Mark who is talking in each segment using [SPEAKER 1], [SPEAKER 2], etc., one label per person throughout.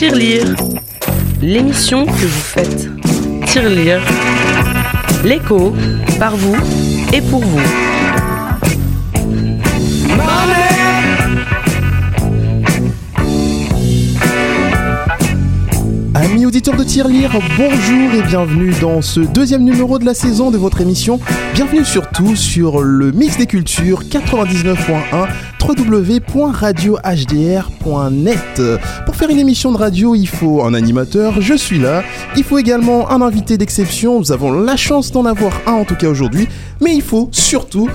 [SPEAKER 1] Tirelire, l'émission que vous faites. Tirelire, l'écho, par vous et pour vous.
[SPEAKER 2] Amis auditeurs de Tirelire, bonjour et bienvenue dans ce deuxième numéro de la saison de votre émission. Bienvenue surtout sur le mix des cultures 99.1 www.radiohdr.net. Faire une émission de radio, il faut un animateur, je suis là. Il faut également un invité d'exception, nous avons la chance d'en avoir un en tout cas aujourd'hui. Mais il faut surtout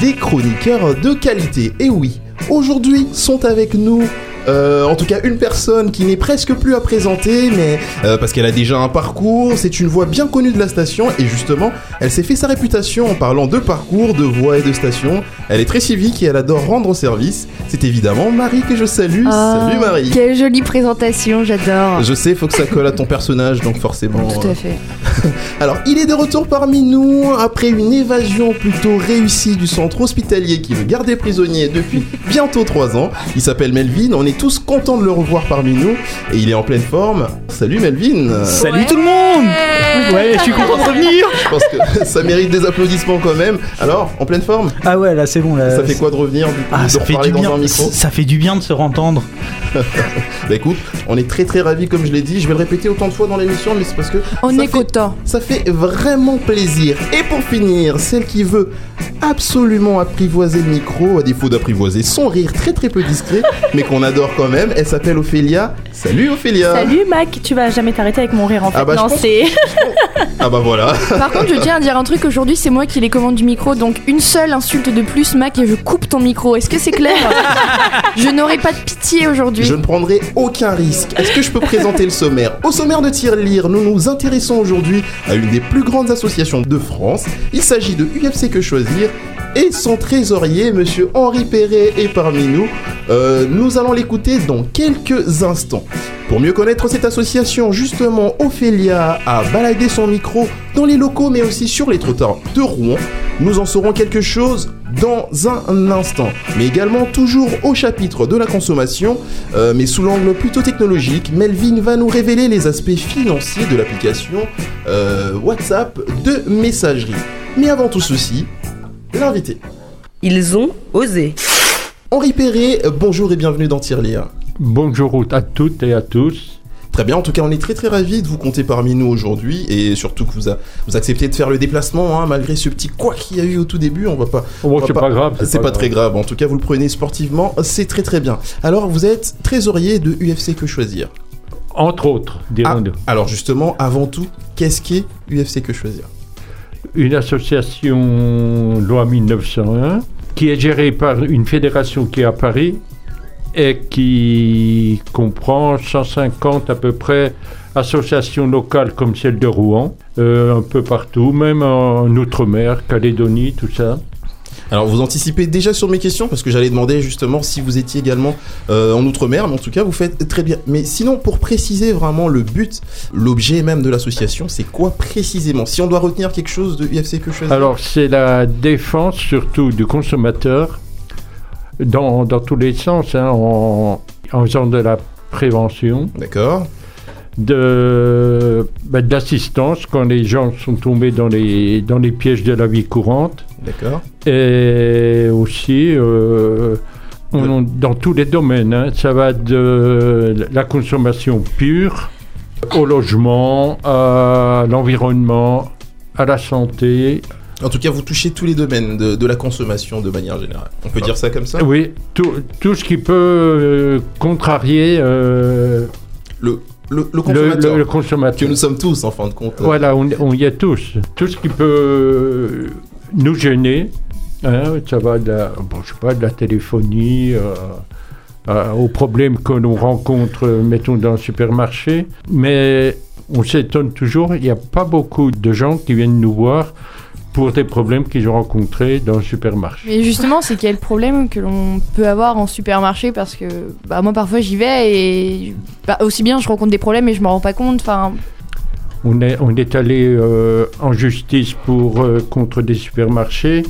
[SPEAKER 2] des chroniqueurs de qualité. Et oui, aujourd'hui sont avec nous euh, en tout cas, une personne qui n'est presque plus à présenter, mais euh, parce qu'elle a déjà un parcours, c'est une voix bien connue de la station, et justement, elle s'est fait sa réputation en parlant de parcours, de voix et de station. Elle est très civique et elle adore rendre service. C'est évidemment Marie que je salue.
[SPEAKER 3] Ah,
[SPEAKER 2] Salut Marie.
[SPEAKER 3] Quelle jolie présentation, j'adore.
[SPEAKER 2] Je sais, faut que ça colle à ton personnage, donc forcément.
[SPEAKER 3] Tout
[SPEAKER 2] euh,
[SPEAKER 3] à fait.
[SPEAKER 2] Alors, il est de retour parmi nous après une évasion plutôt réussie du centre hospitalier qui le gardait prisonnier depuis bientôt 3 ans. Il s'appelle Melvin, on est tous contents de le revoir parmi nous et il est en pleine forme. Salut Melvin
[SPEAKER 4] Salut tout le monde Ouais, je suis content de revenir
[SPEAKER 2] Je pense que ça mérite des applaudissements quand même. Alors, en pleine forme?
[SPEAKER 4] Ah ouais, là c'est bon. Là,
[SPEAKER 2] Ça fait quoi de revenir du coup,
[SPEAKER 4] Ah,
[SPEAKER 2] de
[SPEAKER 4] ça fait, du
[SPEAKER 2] dans
[SPEAKER 4] bien,
[SPEAKER 2] un micro?
[SPEAKER 4] Ça fait du bien de se entendre.
[SPEAKER 2] Bah écoute, on est très très ravis comme je l'ai dit. Je vais le répéter autant de fois dans l'émission, mais c'est parce que
[SPEAKER 3] On
[SPEAKER 2] ça
[SPEAKER 3] est content.
[SPEAKER 2] Ça fait vraiment plaisir. Et pour finir, celle qui veut absolument apprivoiser le micro, à défaut d'apprivoiser son rire très très peu discret, mais qu'on adore quand même, elle s'appelle Ophélia. Salut Ophélia
[SPEAKER 5] Salut Mac, tu vas jamais t'arrêter avec mon rire en fait.
[SPEAKER 2] Ah bah,
[SPEAKER 5] non, c'est.
[SPEAKER 2] Ah bah voilà.
[SPEAKER 3] Par contre, je tiens à dire un truc. Aujourd'hui, c'est moi qui les commande du micro. Donc, une seule insulte de plus, Mac, et je coupe ton micro. Est-ce que c'est clair Je n'aurai pas de pitié aujourd'hui.
[SPEAKER 2] Je ne prendrai aucun risque. Est-ce que je peux présenter le sommaire Au sommaire de Tir-Lire, nous nous intéressons aujourd'hui à une des plus grandes associations de France. Il s'agit de UFC Que Choisir. Et son trésorier, monsieur Henri Perret, est parmi nous. Euh, nous allons l'écouter dans quelques instants. Pour mieux connaître cette association, justement, Ophélia a baladé son micro dans les locaux, mais aussi sur les trottoirs de Rouen. Nous en saurons quelque chose dans un instant. Mais également, toujours au chapitre de la consommation, euh, mais sous l'angle plutôt technologique, Melvin va nous révéler les aspects financiers de l'application euh, WhatsApp de messagerie. Mais avant tout ceci, l'invité.
[SPEAKER 1] Ils ont osé.
[SPEAKER 2] Henri Perret, bonjour et bienvenue dans Tirelire.
[SPEAKER 6] Bonjour à toutes et à tous.
[SPEAKER 2] Très bien, en tout cas, on est très très ravis de vous compter parmi nous aujourd'hui et surtout que vous, a- vous acceptez de faire le déplacement hein, malgré ce petit quoi qu'il y a eu au tout début. On va pas.
[SPEAKER 6] Oh, c'est pas, grave.
[SPEAKER 2] C'est pas, très grave. En tout cas, vous le prenez sportivement, c'est très très bien. Alors, vous êtes trésorier de UFC Que Choisir.
[SPEAKER 6] Entre autres,
[SPEAKER 2] Ah,
[SPEAKER 6] dirons-nous.
[SPEAKER 2] alors justement, avant tout, qu'est-ce qu'est UFC Que Choisir?
[SPEAKER 6] Une association loi 1901 qui est gérée par une fédération qui est à Paris et qui comprend 150 à peu près associations locales comme celle de Rouen, euh, un peu partout, même en Outre-mer, Calédonie, tout ça.
[SPEAKER 2] Alors, vous anticipez déjà sur mes questions parce que j'allais demander justement si vous étiez également euh, en outre-mer, mais en tout cas, vous faites très bien. Mais sinon, pour préciser vraiment le but, l'objet même de l'association, c'est quoi précisément? Si on doit retenir quelque chose de UFC Que Choisir
[SPEAKER 6] Alors, c'est la défense surtout du consommateur dans, dans tous les sens, hein, en, en faisant de la prévention,
[SPEAKER 2] D'accord.
[SPEAKER 6] de, ben, d'assistance quand les gens sont tombés dans les, dans les pièges de la vie courante,
[SPEAKER 2] D'accord.
[SPEAKER 6] Et aussi euh, on- dans tous les domaines. hein. ça va de la consommation pure au logement, à l'environnement, à la santé,
[SPEAKER 2] En tout cas, vous touchez tous les domaines de, de la consommation de manière générale. On peut dire ça comme ça?
[SPEAKER 6] Oui, tout, tout ce qui peut euh, contrarier euh,
[SPEAKER 2] le, le, le consommateur.
[SPEAKER 6] le- le
[SPEAKER 2] Que nous sommes tous, en fin de compte.
[SPEAKER 6] Voilà, on, on y est tous. Tout ce qui peut nous gêner, hein, ça va de la, bon, je sais pas, de la téléphonie euh, à- aux problèmes que l'on rencontre, euh, mettons, dans le supermarché. Mais on s'étonne toujours, il n'y a pas beaucoup de gens qui viennent nous voir pour des problèmes qu'ils ont rencontrés dans le supermarché.
[SPEAKER 3] Mais justement, c'est quel problème que l'on peut avoir en supermarché? Parce que bah, moi parfois j'y vais et bah, aussi bien je rencontre des problèmes et je m'en rends pas compte. Enfin,
[SPEAKER 6] On est, on est allé euh, en justice pour, euh, contre des supermarchés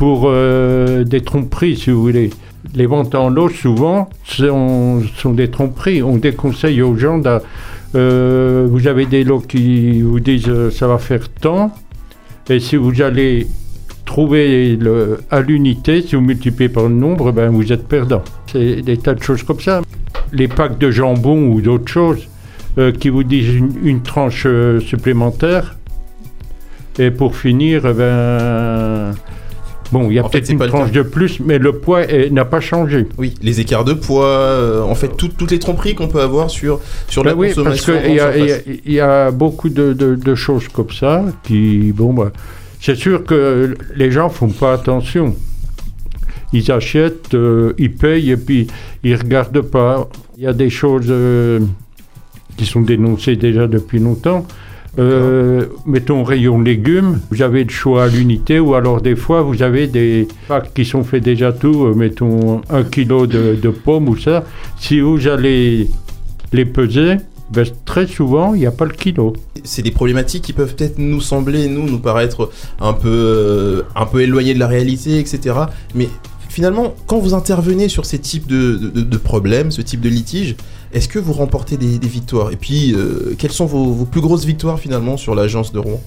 [SPEAKER 6] pour euh, des tromperies, si vous voulez. les ventes en lot, souvent, sont, des tromperies. On déconseille aux gens, euh, vous avez des lots qui vous disent euh, ça va faire tant, et si vous allez trouver à l'unité, si vous multipliez par le nombre, ben vous êtes perdant. C'est des tas de choses comme ça. Les packs de jambon ou d'autres choses qui vous disent une, une tranche supplémentaire. Et pour finir, ben, bon, il y a peut-être une
[SPEAKER 2] le
[SPEAKER 6] tranche de plus, mais le poids n'a pas changé.
[SPEAKER 2] Oui, les écarts de poids, euh, en fait, tout- toutes les tromperies qu'on peut avoir sur, sur la
[SPEAKER 6] Ben oui, parce
[SPEAKER 2] consommation.
[SPEAKER 6] qu'il y, a- il y a-
[SPEAKER 2] surface.
[SPEAKER 6] il y a beaucoup de, de- de choses comme ça qui, bon, bah, c'est sûr que les gens font pas attention. Ils achètent, euh, ils payent et puis ils regardent pas. Il y a des choses euh, qui sont dénoncées déjà depuis longtemps. Euh, mettons rayon légumes, vous avez le choix à l'unité ou alors des fois vous avez des packs qui sont faits déjà tout, euh, mettons un kilo de, pommes ou ça. Si vous allez les peser, ben, très souvent il n'y a pas le kilo.
[SPEAKER 2] C'est des problématiques qui peuvent peut-être nous sembler, nous, nous paraître un peu, euh, un peu éloignées de la réalité, etc. Mais finalement, quand vous intervenez sur ces types de, de- de problèmes, ce type de litige, est-ce que vous remportez des, des victoires Et puis, euh, quelles sont vos, vos plus grosses victoires finalement sur l'agence de Rouen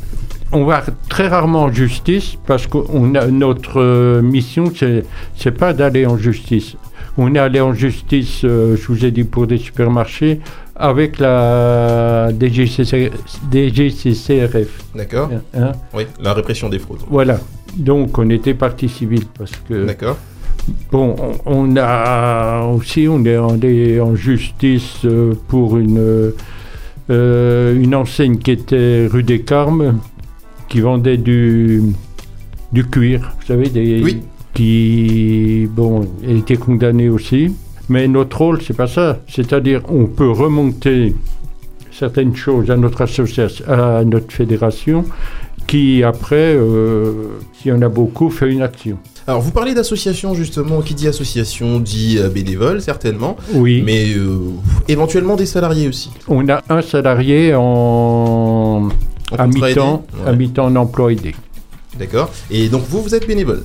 [SPEAKER 6] On va très rarement en justice parce que on a, notre euh, mission, c'est c'est pas d'aller en justice. On est allé en justice, euh, je vous ai dit, pour des supermarchés avec la DGCC DGCCRF.
[SPEAKER 2] D'accord
[SPEAKER 6] hein?
[SPEAKER 2] Oui, la répression des fraudes.
[SPEAKER 6] Voilà. Donc on était partie civile parce que
[SPEAKER 2] D'accord
[SPEAKER 6] Bon, on, a aussi, on est en, en justice euh, pour une, euh, une enseigne qui était rue des Carmes, qui vendait du, du cuir, vous savez, des,
[SPEAKER 2] Oui.
[SPEAKER 6] qui, bon, elle était condamnée aussi. Mais notre rôle, c'est pas ça. C'est-à-dire, on peut remonter certaines choses à notre association, à notre fédération, qui après, euh, s'il y en a beaucoup, fait une action.
[SPEAKER 2] Alors, vous parlez d'association justement, qui dit association dit euh, bénévole, certainement,
[SPEAKER 6] Oui.
[SPEAKER 2] mais euh, éventuellement des salariés aussi.
[SPEAKER 6] On a un salarié en, à mi-temps,
[SPEAKER 2] Ouais.
[SPEAKER 6] mi-temps en emploi aidé.
[SPEAKER 2] D'accord Et donc, vous, vous êtes bénévole?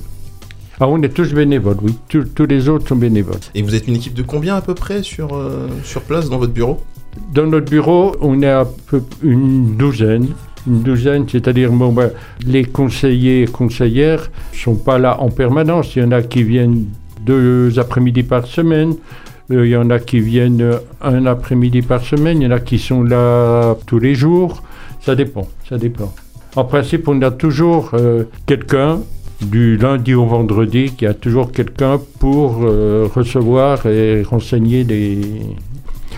[SPEAKER 6] Ah, on est tous bénévoles, oui. Tous, tous les autres sont bénévoles.
[SPEAKER 2] Et vous êtes une équipe de combien à peu près sur, euh, sur place dans votre bureau?
[SPEAKER 6] Dans notre bureau, on est à peu une douzaine. Une douzaine, c'est-à-dire bon, ben, les conseillers et conseillères sont pas là en permanence. Il y en a qui viennent deux après-midi par semaine. Euh, il y en a qui viennent un après-midi par semaine. Il y en a qui sont là tous les jours. Ça dépend, ça dépend. En principe, on a toujours euh, quelqu'un du lundi au vendredi, qui a toujours quelqu'un pour euh, recevoir et renseigner les,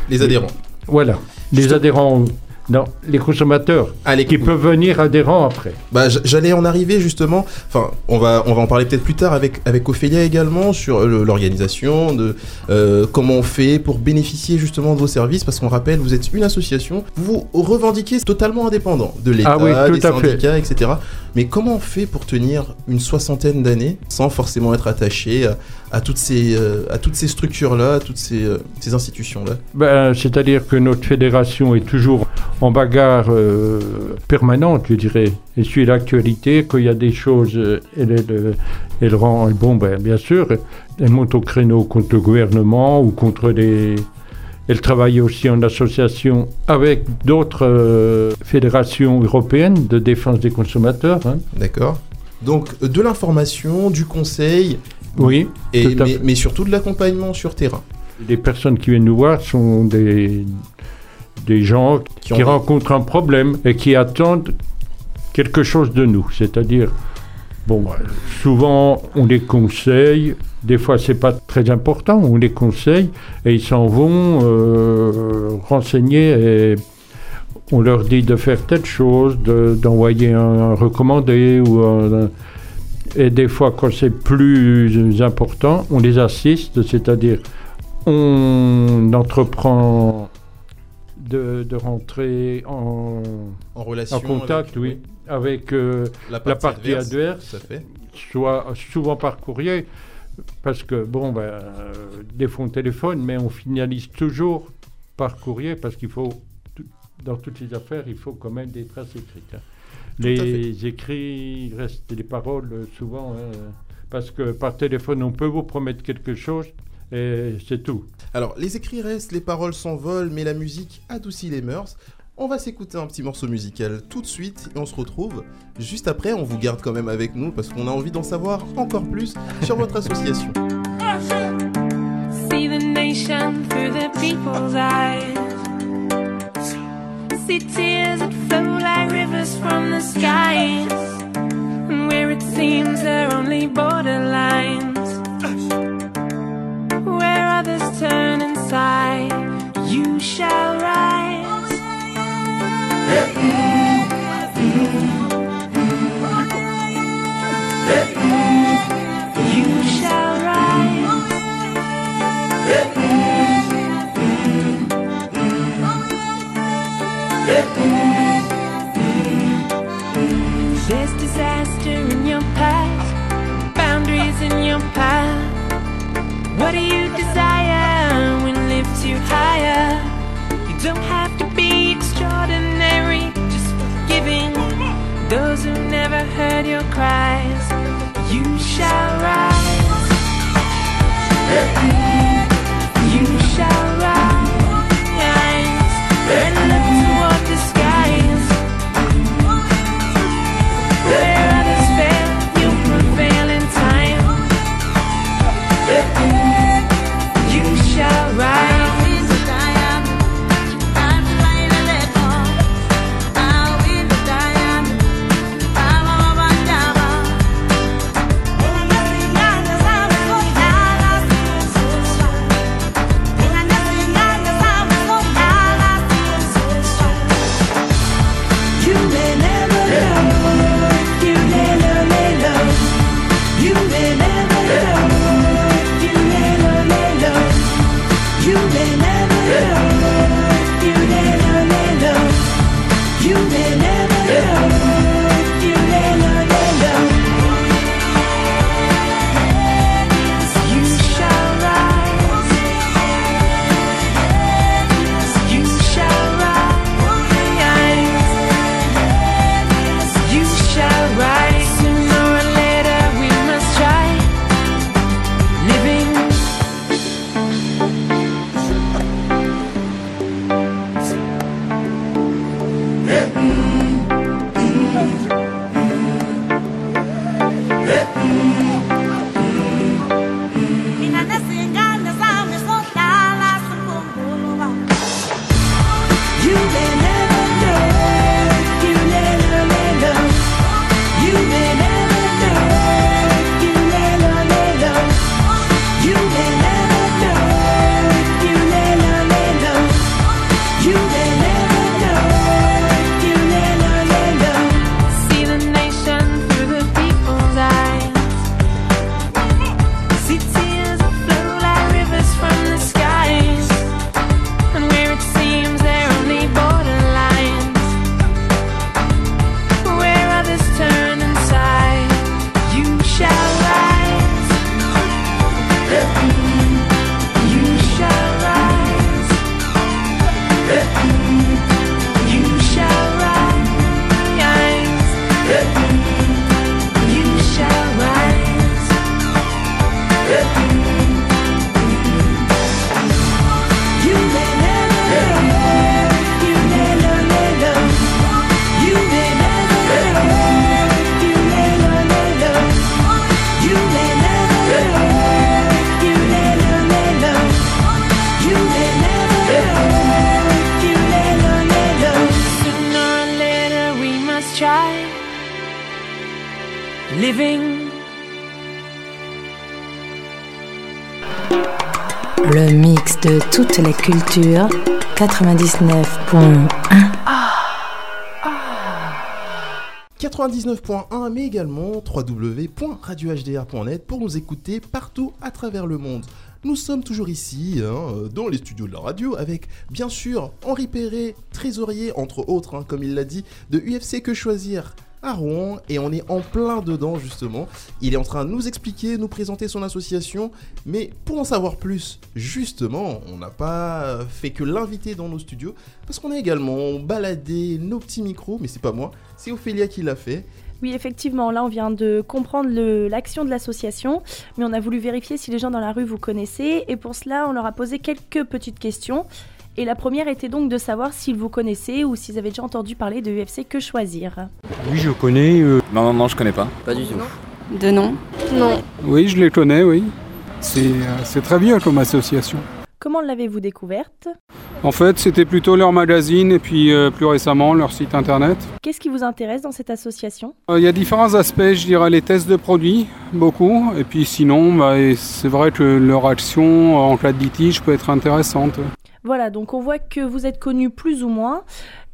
[SPEAKER 2] Les adhérents.
[SPEAKER 6] voilà, les adhérents, non, les consommateurs
[SPEAKER 2] Allez,
[SPEAKER 6] qui peuvent venir adhérents après.
[SPEAKER 2] Bah, j'allais en arriver justement. Enfin, on va, on va en parler peut-être plus tard avec avec Ophélia également sur euh, l'organisation, de euh, comment on fait pour bénéficier justement de vos services. Parce qu'on rappelle, vous êtes une association, vous vous revendiquez totalement indépendant de l'État,
[SPEAKER 6] Ah oui, tout
[SPEAKER 2] des
[SPEAKER 6] à fait.
[SPEAKER 2] syndicats, etc. Mais comment on fait pour tenir une soixantaine d'années sans forcément être attaché à, à toutes ces euh, à toutes ces structures là, à toutes ces, euh, ces institutions là
[SPEAKER 6] Ben, C'est-à-dire que notre fédération est toujours en bagarre euh, permanente, je dirais. Elle suit l'actualité, quand il y a des choses, euh, elle, euh, elle rend... Bon, ben, bien sûr, elle monte au créneau contre le gouvernement ou contre les... Elle travaille aussi en association avec d'autres euh, fédérations européennes de défense des consommateurs. hein.
[SPEAKER 2] D'accord. Donc de l'information, du conseil,
[SPEAKER 6] Oui,
[SPEAKER 2] et,
[SPEAKER 6] Tout à
[SPEAKER 2] mais,
[SPEAKER 6] fait.
[SPEAKER 2] mais surtout de l'accompagnement sur terrain.
[SPEAKER 6] Les personnes qui viennent nous voir sont des, des gens
[SPEAKER 2] Qui
[SPEAKER 6] qui,
[SPEAKER 2] ont-
[SPEAKER 6] rencontrent un problème et qui attendent quelque chose de nous. C'est-à-dire, bon, souvent on les conseille, des fois c'est pas très important, on les conseille et ils s'en vont euh, renseigner et on leur dit de faire telle chose, de- d'envoyer un, recommandé ou un- et des fois, quand c'est plus important, on les assiste, c'est-à-dire on entreprend de, de rentrer en,
[SPEAKER 2] En relation
[SPEAKER 6] en contact,
[SPEAKER 2] avec,
[SPEAKER 6] oui, avec euh,
[SPEAKER 2] la
[SPEAKER 6] la partie
[SPEAKER 2] adverse.
[SPEAKER 6] adverse, soit souvent par courrier, parce que bon, ben, euh, des fois on téléphone, mais on finalise toujours par courrier, parce qu'il faut, dans toutes les affaires, il faut quand même des traces écrites. hein. Les écrits restent, les paroles, euh, souvent, hein, parce que par téléphone, on peut vous promettre quelque chose et c'est tout.
[SPEAKER 2] Alors, les écrits restent, les paroles s'envolent, mais la musique adoucit les mœurs. On va s'écouter un petit morceau musical tout de suite et on se retrouve juste après. On vous garde quand même avec nous parce qu'on a envie d'en savoir encore plus sur votre association.
[SPEAKER 7] See the nation through the people's eyes. See tears that flow like rivers from the skies. Where it seems they're only borderlines. Where others turn inside, you shall rise. You
[SPEAKER 8] toutes les cultures 99.1
[SPEAKER 2] 99.1 mais également www.radiohdr.net pour nous écouter partout à travers le monde. Nous sommes toujours ici, hein, dans les studios de la radio, avec bien sûr Henri Perret, trésorier entre autres, hein, comme il l'a dit, de UFC Que Choisir à Rouen, et on est en plein dedans justement. Il est en train de nous expliquer, nous présenter son association, mais pour en savoir plus, justement, on n'a pas fait que l'inviter dans nos studios, parce qu'on a également baladé nos petits micros, mais c'est pas moi, c'est Ophélia qui l'a fait.
[SPEAKER 5] Oui, effectivement, là on vient de comprendre l'action de l'association, mais on a voulu vérifier si les gens dans la rue vous connaissaient, et pour cela on leur a posé quelques petites questions. Et la première était donc de savoir s'ils vous connaissaient ou s'ils avaient déjà entendu parler de UFC Que Choisir.
[SPEAKER 9] Oui, je connais. euh,
[SPEAKER 10] Non, non, non, je connais pas.
[SPEAKER 11] Pas du tout.
[SPEAKER 3] De nom Non.
[SPEAKER 9] Oui, je les connais, oui. C'est euh, c'est très bien comme association.
[SPEAKER 5] Comment l'avez-vous découverte?
[SPEAKER 9] En fait, c'était plutôt leur magazine et puis euh, plus récemment leur site internet.
[SPEAKER 5] Qu'est-ce qui vous intéresse dans cette association?
[SPEAKER 9] Euh, Il y a différents aspects, je dirais les tests de produits, beaucoup. Et puis sinon, bah, et c'est vrai que leur action en cas de litige peut être intéressante.
[SPEAKER 5] Voilà, donc on voit que vous êtes connu plus ou moins,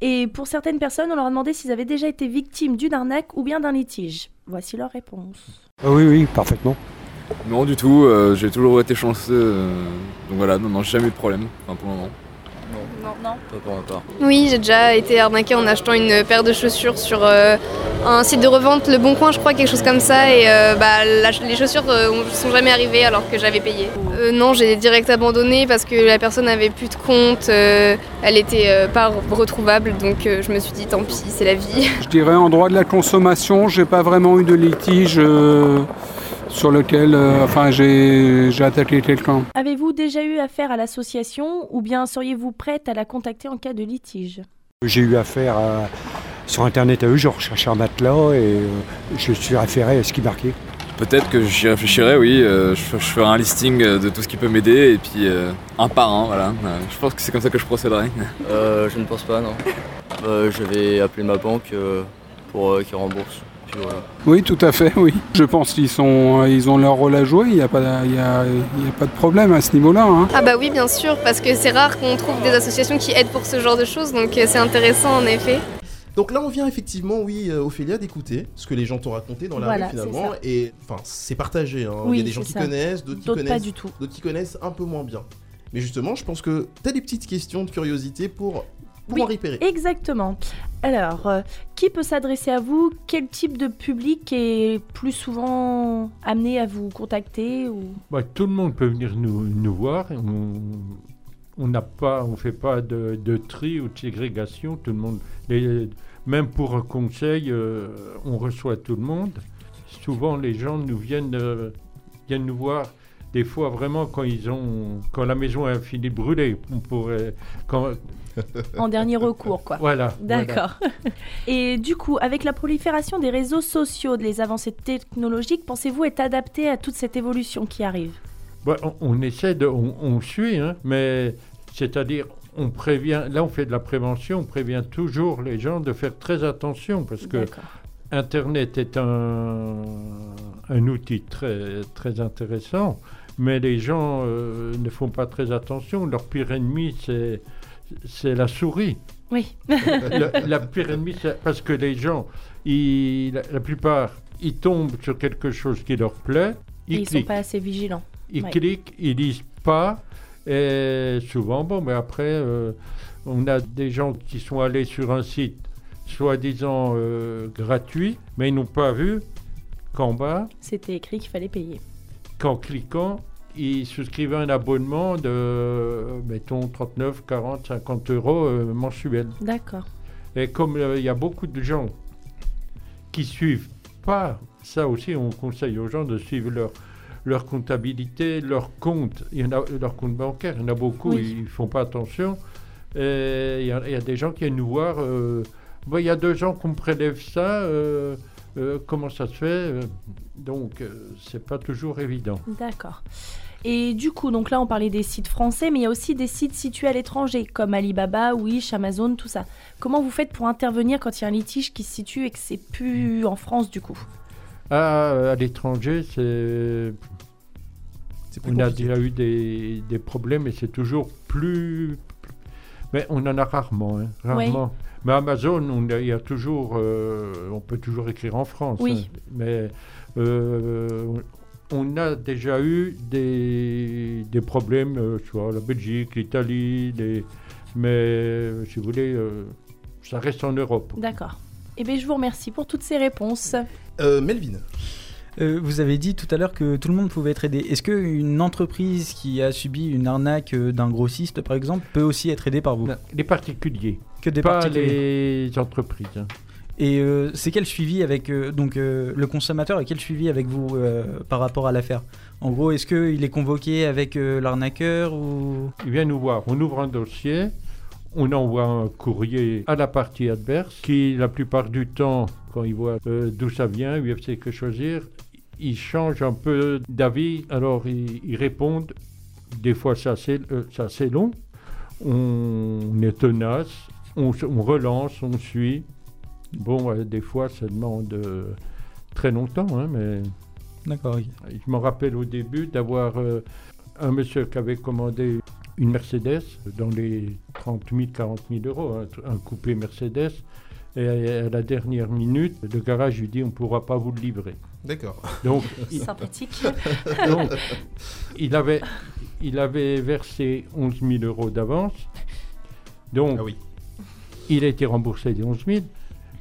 [SPEAKER 5] et pour certaines personnes on leur a demandé s'ils avaient déjà été victimes d'une arnaque ou bien d'un litige. Voici leur réponse.
[SPEAKER 9] Ah oui, oui, parfaitement.
[SPEAKER 10] Non, du tout, euh, j'ai toujours été chanceux. euh, donc voilà, non, non, jamais eu de problème, enfin pour le moment.
[SPEAKER 3] Non, non.
[SPEAKER 11] Pas pour ma part.
[SPEAKER 12] Oui, j'ai déjà été arnaquée en achetant une paire de chaussures sur euh, un site de revente, Le Bon Coin, je crois, quelque chose comme ça. Et euh, bah, la- les chaussures ne sont jamais arrivées alors que j'avais payé. Euh, non, j'ai direct abandonné parce que la personne n'avait plus de compte, euh, elle était euh, pas retrouvable. Donc euh, je me suis dit, tant pis, c'est la vie.
[SPEAKER 9] Je dirais en droit de la consommation, j'ai pas vraiment eu de litige euh, sur lequel euh, enfin, j'ai j'ai attaqué quelqu'un.
[SPEAKER 5] Avez-vous déjà eu affaire à l'association ou bien seriez-vous prête à la contacter en cas de litige?
[SPEAKER 13] J'ai eu affaire à- sur internet à eux, je recherchais un matelas et euh, je suis référé à ce qui marquait.
[SPEAKER 10] Peut-être que j'y réfléchirai, oui. euh, je, je ferai un listing de tout ce qui peut m'aider et puis euh, un par un, voilà. Euh, je pense que c'est comme ça que je procéderai.
[SPEAKER 11] Euh, je ne pense pas, non. Euh, je vais appeler ma banque euh, pour euh, qu'ils remboursent. Puis voilà.
[SPEAKER 9] Oui, tout à fait, oui. Je pense qu'ils sont, ils ont leur rôle à jouer, il n'y a, pas il y a, il y a pas de problème à ce niveau-là. hein.
[SPEAKER 12] Ah bah oui, bien sûr, parce que c'est rare qu'on trouve des associations qui aident pour ce genre de choses. Donc euh, c'est intéressant en effet.
[SPEAKER 2] Donc là, on vient effectivement, oui, euh, Ophélia, d'écouter ce que les gens t'ont raconté dans la
[SPEAKER 5] Voilà,
[SPEAKER 2] rue finalement. Et enfin, c'est partagé. hein. Il
[SPEAKER 5] Oui,
[SPEAKER 2] y a des gens qui
[SPEAKER 5] ça.
[SPEAKER 2] connaissent, d'autres qui
[SPEAKER 5] D'autres
[SPEAKER 2] connaissent,
[SPEAKER 5] pas du tout.
[SPEAKER 2] d'autres qui connaissent un peu moins bien. Mais justement, je pense que t'as des petites questions de curiosité pour, pour
[SPEAKER 5] Oui,
[SPEAKER 2] en repérer.
[SPEAKER 5] Exactement. Alors, euh, qui peut s'adresser à vous? Quel type de public est plus souvent amené à vous contacter ou...
[SPEAKER 6] Bah, tout le monde peut venir nous, nous voir. On n'a pas, on fait pas de, de tri ou de ségrégation. Tout le monde, les- même pour un conseil, euh, on reçoit tout le monde. Souvent, les gens nous viennent, euh, viennent nous voir. Des fois, vraiment, quand ils ont, quand la maison a fini de brûler, on pourrait, quand,
[SPEAKER 5] En dernier recours, quoi.
[SPEAKER 6] Voilà,
[SPEAKER 5] D'accord. Et du coup, avec la prolifération des réseaux sociaux, des avancées technologiques, pensez-vous être adapté à toute cette évolution qui arrive?
[SPEAKER 6] Ouais, on, on essaie de, on, on suit, hein, mais c'est-à-dire, on prévient. Là, on fait de la prévention, on prévient toujours les gens de faire très attention parce que. Internet est un, un outil très, très intéressant, mais les gens euh, ne font pas très attention. Leur pire ennemi, c'est, c'est la souris.
[SPEAKER 5] Oui.
[SPEAKER 6] la, la pire ennemi, c'est parce que les gens, ils- la, la plupart, ils tombent sur quelque chose qui leur plaît, ils
[SPEAKER 5] ils sont pas assez vigilants.
[SPEAKER 6] Ils
[SPEAKER 5] Ouais.
[SPEAKER 6] cliquent, ils lisent pas. Et souvent, bon, mais après, euh, on a des gens qui sont allés sur un site soi-disant euh, gratuit, mais ils n'ont pas vu qu'en bas,
[SPEAKER 5] C'était écrit qu'il fallait payer.
[SPEAKER 6] qu'en cliquant, ils souscrivaient un abonnement de, mettons, 39, 40, 50 euros euh, mensuels.
[SPEAKER 5] D'accord.
[SPEAKER 6] Et comme euh, il y a beaucoup de gens qui suivent pas, ça aussi on conseille aux gens de suivre leur, leur comptabilité, leur compte, il y en a, leur compte bancaire, il y en a beaucoup,
[SPEAKER 5] Oui.
[SPEAKER 6] ils font pas attention. Et il y, a- il y a des gens qui viennent nous voir, euh, il y a deux ans qu'on me prélève ça, euh, euh, comment ça se fait Donc c'est pas toujours évident.
[SPEAKER 5] D'accord. Et du coup, donc là, on parlait des sites français, mais il y a aussi des sites situés à l'étranger, comme Alibaba, Wish, Amazon, tout ça. Comment vous faites pour intervenir quand il y a un litige qui se situe et que c'est plus en France, du coup?
[SPEAKER 6] Ah, à l'étranger, c'est. On a déjà eu des, des problèmes et c'est toujours plus. Mais on en a rarement, hein, rarement. Mais Amazon, on a- il y a toujours, euh, on peut toujours écrire en France.
[SPEAKER 5] Oui.
[SPEAKER 6] hein. mais euh, on a déjà eu des, des problèmes, euh, soit la Belgique, l'Italie, les- mais euh, si vous voulez, euh, ça reste en Europe.
[SPEAKER 5] D'accord. Eh bien, je vous remercie pour toutes ces réponses.
[SPEAKER 2] Euh, Melvin.
[SPEAKER 4] Euh, vous avez dit tout à l'heure que tout le monde pouvait être aidé. Est-ce qu'une entreprise qui a subi une arnaque d'un grossiste, par exemple, peut aussi être aidée par vous?
[SPEAKER 6] Les particuliers.
[SPEAKER 4] Que des
[SPEAKER 6] pas
[SPEAKER 4] particuliers.
[SPEAKER 6] les entreprises. hein.
[SPEAKER 4] Et euh, c'est quel suivi avec euh, donc euh, le consommateur et quel suivi avec vous par rapport à l'affaire? En gros, est-ce qu'il est convoqué avec l'arnaqueur ou?
[SPEAKER 6] Il vient nous voir, on ouvre un dossier, on envoie un courrier à la partie adverse qui, la plupart du temps, quand il voit d'où ça vient, UFC que choisir, il change un peu d'avis, alors ils, ils répondent. Des fois, euh, c'est assez long. On est tenace, on relance, on suit. Bon, euh, des fois, ça demande euh, très longtemps, hein, mais.
[SPEAKER 4] D'accord, ok.
[SPEAKER 6] Je me rappelle au début d'avoir euh, un monsieur qui avait commandé une Mercedes dans les 30 000, 40 000 euros, un, tr- un coupé Mercedes. Et à, à la dernière minute, le garage lui dit on ne pourra pas vous le livrer.
[SPEAKER 2] D'accord.
[SPEAKER 6] Donc, il,
[SPEAKER 5] Sympathique.
[SPEAKER 6] donc, il avait, il avait versé 11 000 euros d'avance. Donc, il a été remboursé des 11 000.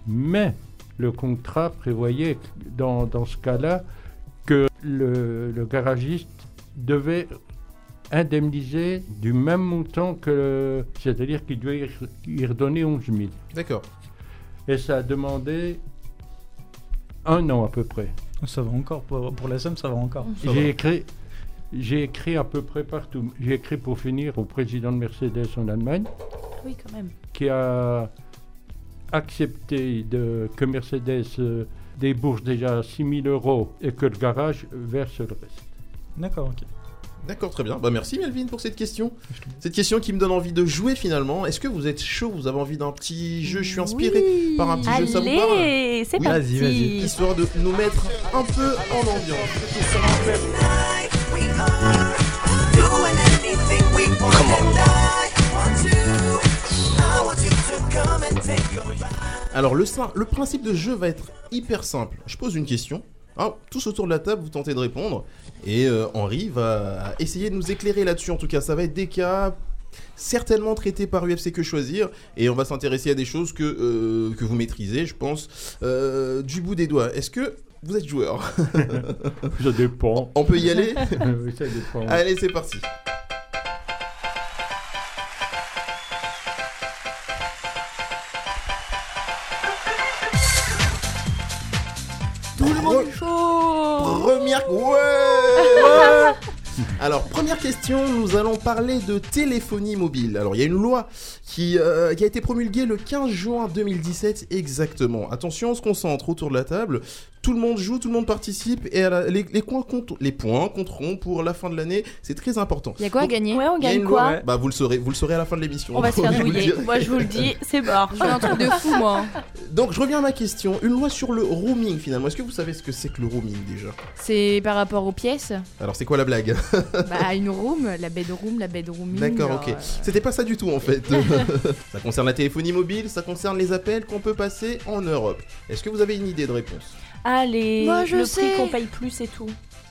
[SPEAKER 6] Mais le contrat prévoyait dans, dans ce cas-là que le, le garagiste devait indemniser du même montant que. C'est-à-dire qu'il devait y re- y redonner 11 000.
[SPEAKER 2] D'accord.
[SPEAKER 6] Et ça a demandé un an à peu près.
[SPEAKER 4] Ça va encore pour, pour la somme, ça va encore.
[SPEAKER 6] J'ai écrit, j'ai écrit à peu près partout. J'ai écrit pour finir au président de Mercedes en Allemagne,
[SPEAKER 5] Oui, quand même.
[SPEAKER 6] qui a accepté de, que Mercedes euh, débourse déjà 6 000 euros et que le garage verse le reste.
[SPEAKER 4] D'accord, ok.
[SPEAKER 2] D'accord, très bien. Bah merci Melvin pour cette question. Cette question qui me donne envie de jouer finalement. Est-ce que vous êtes chaud? Vous avez envie d'un petit jeu? Je suis inspiré
[SPEAKER 5] Oui.
[SPEAKER 2] par un petit jeu, ça vous
[SPEAKER 5] Allez,
[SPEAKER 2] parle
[SPEAKER 5] c'est
[SPEAKER 2] Oui.
[SPEAKER 5] parti. Vas-y, vas-y.
[SPEAKER 2] Histoire de nous mettre un peu en ambiance. Alors le, principe de jeu va être hyper simple. Je pose une question. Hein, tous autour de la table, vous tentez de répondre. Et euh, Henri va essayer de nous éclairer là-dessus. En tout cas, ça va être des cas certainement traités par UFC Que Choisir. Et on va s'intéresser à des choses que, euh, que vous maîtrisez, je pense, euh, du bout des doigts. Est-ce que vous êtes joueur
[SPEAKER 6] Ça dépend.
[SPEAKER 2] On peut y aller
[SPEAKER 6] Oui, ça dépend.
[SPEAKER 2] Allez, c'est parti. Première. Alors, première question, nous allons parler de téléphonie mobile. Alors, il y a une loi qui, euh, qui a été promulguée le 15 juin 2017 exactement. Attention, on se concentre autour de la table. Tout le monde joue, tout le monde participe et la- les, les, coins comptent- les points compteront pour la fin de l'année. C'est très important.
[SPEAKER 3] Il y a quoi à gagner
[SPEAKER 5] Ouais, on gagne quoi
[SPEAKER 2] loi- Bah, vous le saurez, vous le saurez à la fin de l'émission.
[SPEAKER 5] On va se faire
[SPEAKER 2] Je vous le
[SPEAKER 5] douiller.
[SPEAKER 2] dirai.
[SPEAKER 5] Moi, je vous le dis, c'est mort.
[SPEAKER 3] Je veux un truc de fou, moi.
[SPEAKER 2] Donc, je reviens à ma question. Une loi sur le roaming finalement. Est-ce que vous savez ce que c'est que le roaming déjà?
[SPEAKER 3] C'est par rapport aux pièces?
[SPEAKER 2] Alors, c'est quoi la blague?
[SPEAKER 3] Bah, une room, la bedroom, la bedrooming.
[SPEAKER 2] D'accord, ok.
[SPEAKER 3] euh,
[SPEAKER 2] C'était pas ça du tout en fait. ça concerne la téléphonie mobile, ça concerne les appels qu'on peut passer en Europe. Est-ce que vous avez une idée de réponse?
[SPEAKER 5] Ah, les...
[SPEAKER 3] Moi, je
[SPEAKER 5] le
[SPEAKER 3] sais.
[SPEAKER 5] prix qu'on paye plus et tout.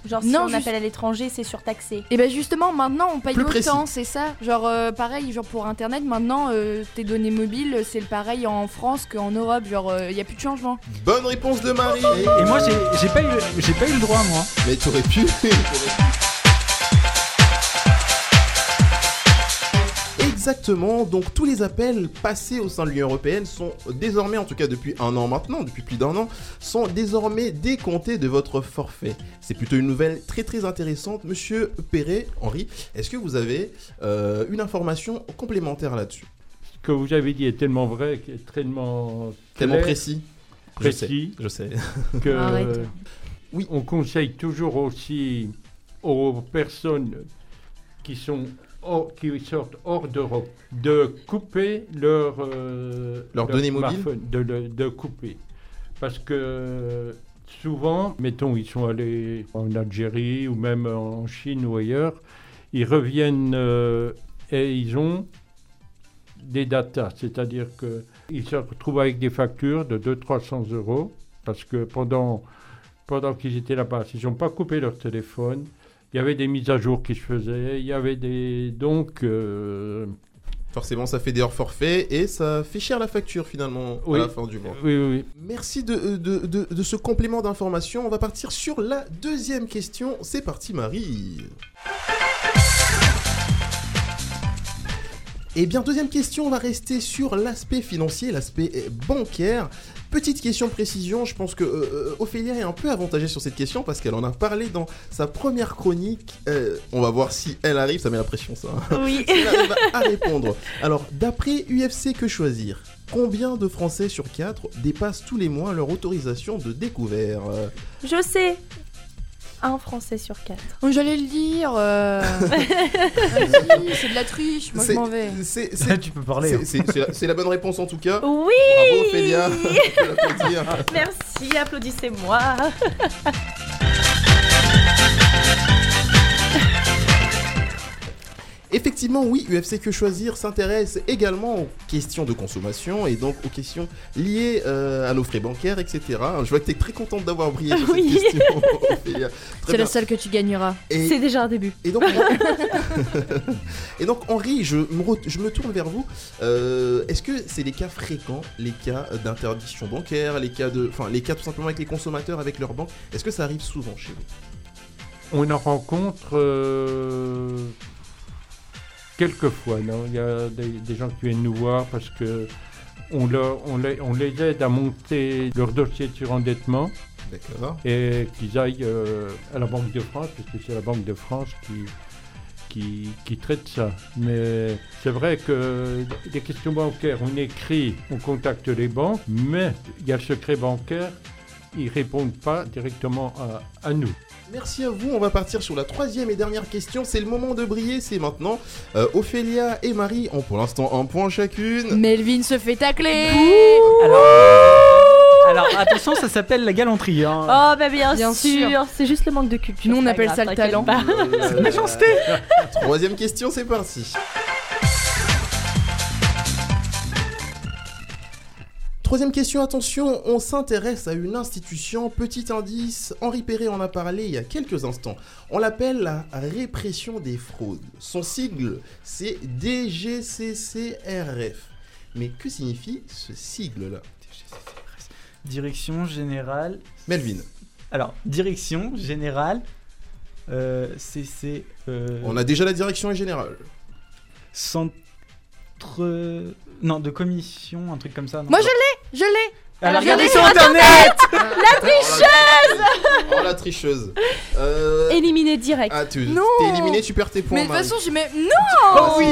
[SPEAKER 5] Genre, si
[SPEAKER 3] Non,
[SPEAKER 5] on
[SPEAKER 3] juste-
[SPEAKER 5] appelle à l'étranger, c'est surtaxé.
[SPEAKER 3] Et ben justement, maintenant on paye
[SPEAKER 2] Plus précis.
[SPEAKER 3] autant, c'est ça. Genre euh, pareil, genre pour internet, maintenant euh, tes données mobiles, c'est le pareil en France qu'en Europe. Genre il y a plus de changement.
[SPEAKER 2] Bonne réponse de Marie
[SPEAKER 4] Et moi, j'ai pas, eu le- j'ai pas eu le droit, moi.
[SPEAKER 2] Mais t'aurais pu. Exactement, donc tous les appels passés au sein de l'Union Européenne sont désormais, en tout cas depuis un an maintenant, depuis plus d'un an, sont désormais décomptés de votre forfait. C'est plutôt une nouvelle très très intéressante. Monsieur Perret, Henri, est-ce que vous avez euh, une information complémentaire là-dessus?
[SPEAKER 6] Ce que vous avez dit est tellement vrai, est tellement
[SPEAKER 2] précis. Je sais,
[SPEAKER 6] précis,
[SPEAKER 2] je sais.
[SPEAKER 6] que
[SPEAKER 3] Arrête.
[SPEAKER 6] oui, on conseille toujours aussi aux personnes qui sont hors- qui sortent hors d'Europe de couper leur euh,
[SPEAKER 2] Leurs données mobiles
[SPEAKER 6] de, de couper parce que souvent, mettons, ils sont allés en Algérie ou même en Chine ou ailleurs, ils reviennent euh, et ils ont des datas, c'est-à-dire qu'ils se retrouvent avec des factures de 200-300 euros parce que pendant, pendant qu'ils étaient là-bas, ils n'ont pas coupé leur téléphone. Il y avait des mises à jour qui se faisaient, il y avait des. Donc. euh,
[SPEAKER 2] Forcément, ça fait des hors forfaits et ça fait cher la facture finalement
[SPEAKER 6] Oui.
[SPEAKER 2] à la fin du mois.
[SPEAKER 6] oui, oui, oui.
[SPEAKER 2] Merci de, de, de- de ce complément d'information. On va partir sur la deuxième question. C'est parti, Marie. Eh bien, deuxième question, on va rester sur l'aspect financier, l'aspect euh, bancaire. Petite question de précision, je pense que euh, euh, Ophélia est un peu avantagée sur cette question parce qu'elle en a parlé dans sa première chronique. Euh, on va voir si elle arrive, ça met la pression ça.
[SPEAKER 5] Oui.
[SPEAKER 2] Si elle arrive à répondre. Alors, d'après UFC Que Choisir, combien de Français sur 4 dépassent tous les mois leur autorisation de découvert?
[SPEAKER 5] Je sais. Un Français sur quatre.
[SPEAKER 3] Oh, J'allais le dire. euh. Vas-y, c'est de la triche. Moi, je m'en vais.
[SPEAKER 2] c'est-
[SPEAKER 4] tu peux parler.
[SPEAKER 2] c'est-
[SPEAKER 4] hein.
[SPEAKER 2] La, la bonne réponse en tout cas.
[SPEAKER 5] Oui
[SPEAKER 2] Bravo Ophélia.
[SPEAKER 5] Merci, applaudissez-moi.
[SPEAKER 2] Effectivement, oui, UFC Que Choisir s'intéresse également aux questions de consommation et donc aux questions liées euh, à nos frais bancaires, etc. Je vois que tu es très contente d'avoir brillé sur
[SPEAKER 5] Oui.
[SPEAKER 2] cette question.
[SPEAKER 3] C'est la seule que tu gagneras.
[SPEAKER 2] Et-
[SPEAKER 5] C'est déjà un début.
[SPEAKER 2] Et donc, et donc Henri, je me, re- je me tourne vers vous. Euh, Est-ce que c'est les cas fréquents, les cas d'interdiction bancaire, les cas de, enfin les cas tout simplement avec les consommateurs, avec leur banque? Est-ce que ça arrive souvent chez vous?
[SPEAKER 6] On en rencontre euh, quelques fois, non Il y a des, des gens qui viennent nous voir parce que on, leur- on les, on les aide à monter leur dossier de surendettement
[SPEAKER 2] D'accord.
[SPEAKER 6] et qu'ils aillent euh, à la Banque de France, puisque c'est la Banque de France qui, qui, qui traite ça. Mais c'est vrai que les questions bancaires, on écrit, on contacte les banques, mais il y a le secret bancaire, ils répondent pas directement à, à nous.
[SPEAKER 2] Merci à vous. On va partir sur la troisième et dernière question. C'est le moment de briller. C'est maintenant. Euh, Ophélia et Marie ont pour l'instant un point chacune.
[SPEAKER 3] Melvin se fait tacler.
[SPEAKER 4] Alors, alors, attention, ça s'appelle la galanterie. Hein.
[SPEAKER 5] Oh, bah bien,
[SPEAKER 3] Bien
[SPEAKER 5] sûr,
[SPEAKER 3] sûr.
[SPEAKER 5] c'est juste le manque de culture.
[SPEAKER 3] Nous, on
[SPEAKER 5] c'est pas
[SPEAKER 3] appelle
[SPEAKER 5] grave,
[SPEAKER 3] ça le
[SPEAKER 5] t'inquiète
[SPEAKER 3] talent.
[SPEAKER 5] pas.
[SPEAKER 2] Euh,
[SPEAKER 4] méchanceté.
[SPEAKER 2] Troisième question, c'est parti. Troisième question, attention, on s'intéresse à une institution. Petit indice, Henri Perret en a parlé il y a quelques instants. On l'appelle la répression des fraudes. Son sigle, c'est DGCCRF. Mais que signifie ce sigle-là?
[SPEAKER 4] Direction générale.
[SPEAKER 2] Melvin.
[SPEAKER 4] Alors, direction générale. Euh, CC. Euh,
[SPEAKER 2] On a déjà la direction générale.
[SPEAKER 4] Centre. Non, de commission, un truc comme ça. non?
[SPEAKER 3] Moi, je l'ai, je l'ai.
[SPEAKER 4] Alors,
[SPEAKER 3] regardez
[SPEAKER 4] regardez sur internet
[SPEAKER 5] La tricheuse
[SPEAKER 2] Oh la tricheuse. Euh...
[SPEAKER 5] Éliminé direct.
[SPEAKER 2] Ah, tu
[SPEAKER 3] Non.
[SPEAKER 2] t'es éliminé, tu perds tes points.
[SPEAKER 3] Mais de toute façon, j'ai même. Non
[SPEAKER 4] Oh oui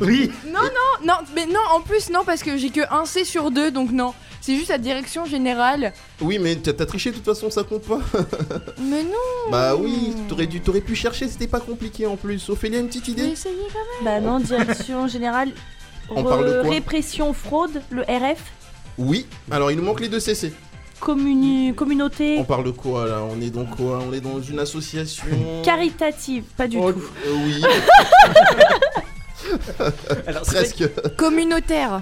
[SPEAKER 4] Oui
[SPEAKER 3] Non, non, non, mais non, en plus, non, parce que j'ai que un C sur deux, donc non. C'est juste la direction générale.
[SPEAKER 2] Oui, mais t'as t'as triché de toute façon, ça compte pas.
[SPEAKER 3] Mais non
[SPEAKER 2] bah oui, t'aurais dû, t'aurais pu chercher, c'était pas compliqué en plus. Ophélia, une petite idée
[SPEAKER 3] quand même.
[SPEAKER 5] Bah non, direction générale.
[SPEAKER 2] On parle de quoi
[SPEAKER 5] Répression fraude, le RF.
[SPEAKER 2] Oui. Alors il nous manque les deux CC.
[SPEAKER 5] Communi- communauté
[SPEAKER 2] On parle de quoi là? On est dans quoi? On est dans une association?
[SPEAKER 5] caritative, pas du
[SPEAKER 2] Oh,
[SPEAKER 5] tout.
[SPEAKER 2] euh, oui.
[SPEAKER 4] Alors,
[SPEAKER 2] Presque.
[SPEAKER 3] Communautaire.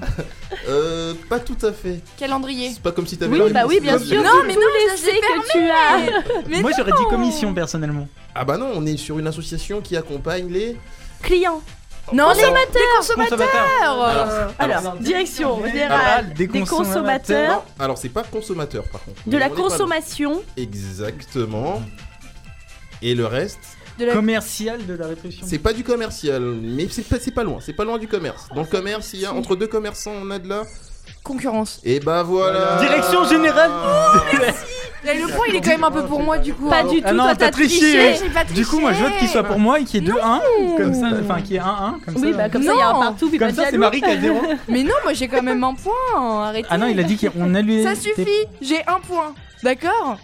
[SPEAKER 2] Euh, pas tout à fait.
[SPEAKER 3] Calendrier.
[SPEAKER 2] C'est pas comme si t'avais.
[SPEAKER 5] Oui, bah oui, bien sûr.
[SPEAKER 3] Non, mais non,
[SPEAKER 5] les que tu as.
[SPEAKER 3] Mais
[SPEAKER 4] Moi, j'aurais dit commission personnellement.
[SPEAKER 2] Ah bah non, on est sur une association qui accompagne les.
[SPEAKER 5] Client.
[SPEAKER 3] Non, consommateurs.
[SPEAKER 2] Alors,
[SPEAKER 5] Alors, direction
[SPEAKER 4] générale des
[SPEAKER 5] des,
[SPEAKER 4] consommateurs.
[SPEAKER 5] consommateurs,
[SPEAKER 2] Non, alors c'est pas consommateur par contre.
[SPEAKER 5] de la consommation,
[SPEAKER 2] Exactement. Et le reste,
[SPEAKER 3] De la-
[SPEAKER 4] Commercial de la répression.
[SPEAKER 2] c'est pas du commercial, mais c'est pas, c'est pas loin, c'est pas loin du commerce. Dans le commerce, il y a entre deux commerçants, on a de la.
[SPEAKER 3] Concurrence.
[SPEAKER 2] Et bah voilà.
[SPEAKER 4] Direction générale
[SPEAKER 3] Et le point, il est quand même un peu pour moi, du coup.
[SPEAKER 5] pas
[SPEAKER 3] hein.
[SPEAKER 5] du tout.
[SPEAKER 4] Ah non,
[SPEAKER 5] toi,
[SPEAKER 4] t'as triché. Du coup, moi, je vote qu'il soit pour moi et qu'il y ait 2-1. Comme ça, enfin, qu'il y ait 1-1. Comme
[SPEAKER 5] Oui,
[SPEAKER 4] ça.
[SPEAKER 5] bah comme ça, il y a un partout, puis
[SPEAKER 4] Comme
[SPEAKER 5] pas
[SPEAKER 4] ça, c'est. Marie qui a 0.
[SPEAKER 3] Mais non, moi j'ai quand même un point. Arrêtez.
[SPEAKER 4] Ah non, il a dit qu'on allait.
[SPEAKER 3] Ça suffit, j'ai un point. D'accord?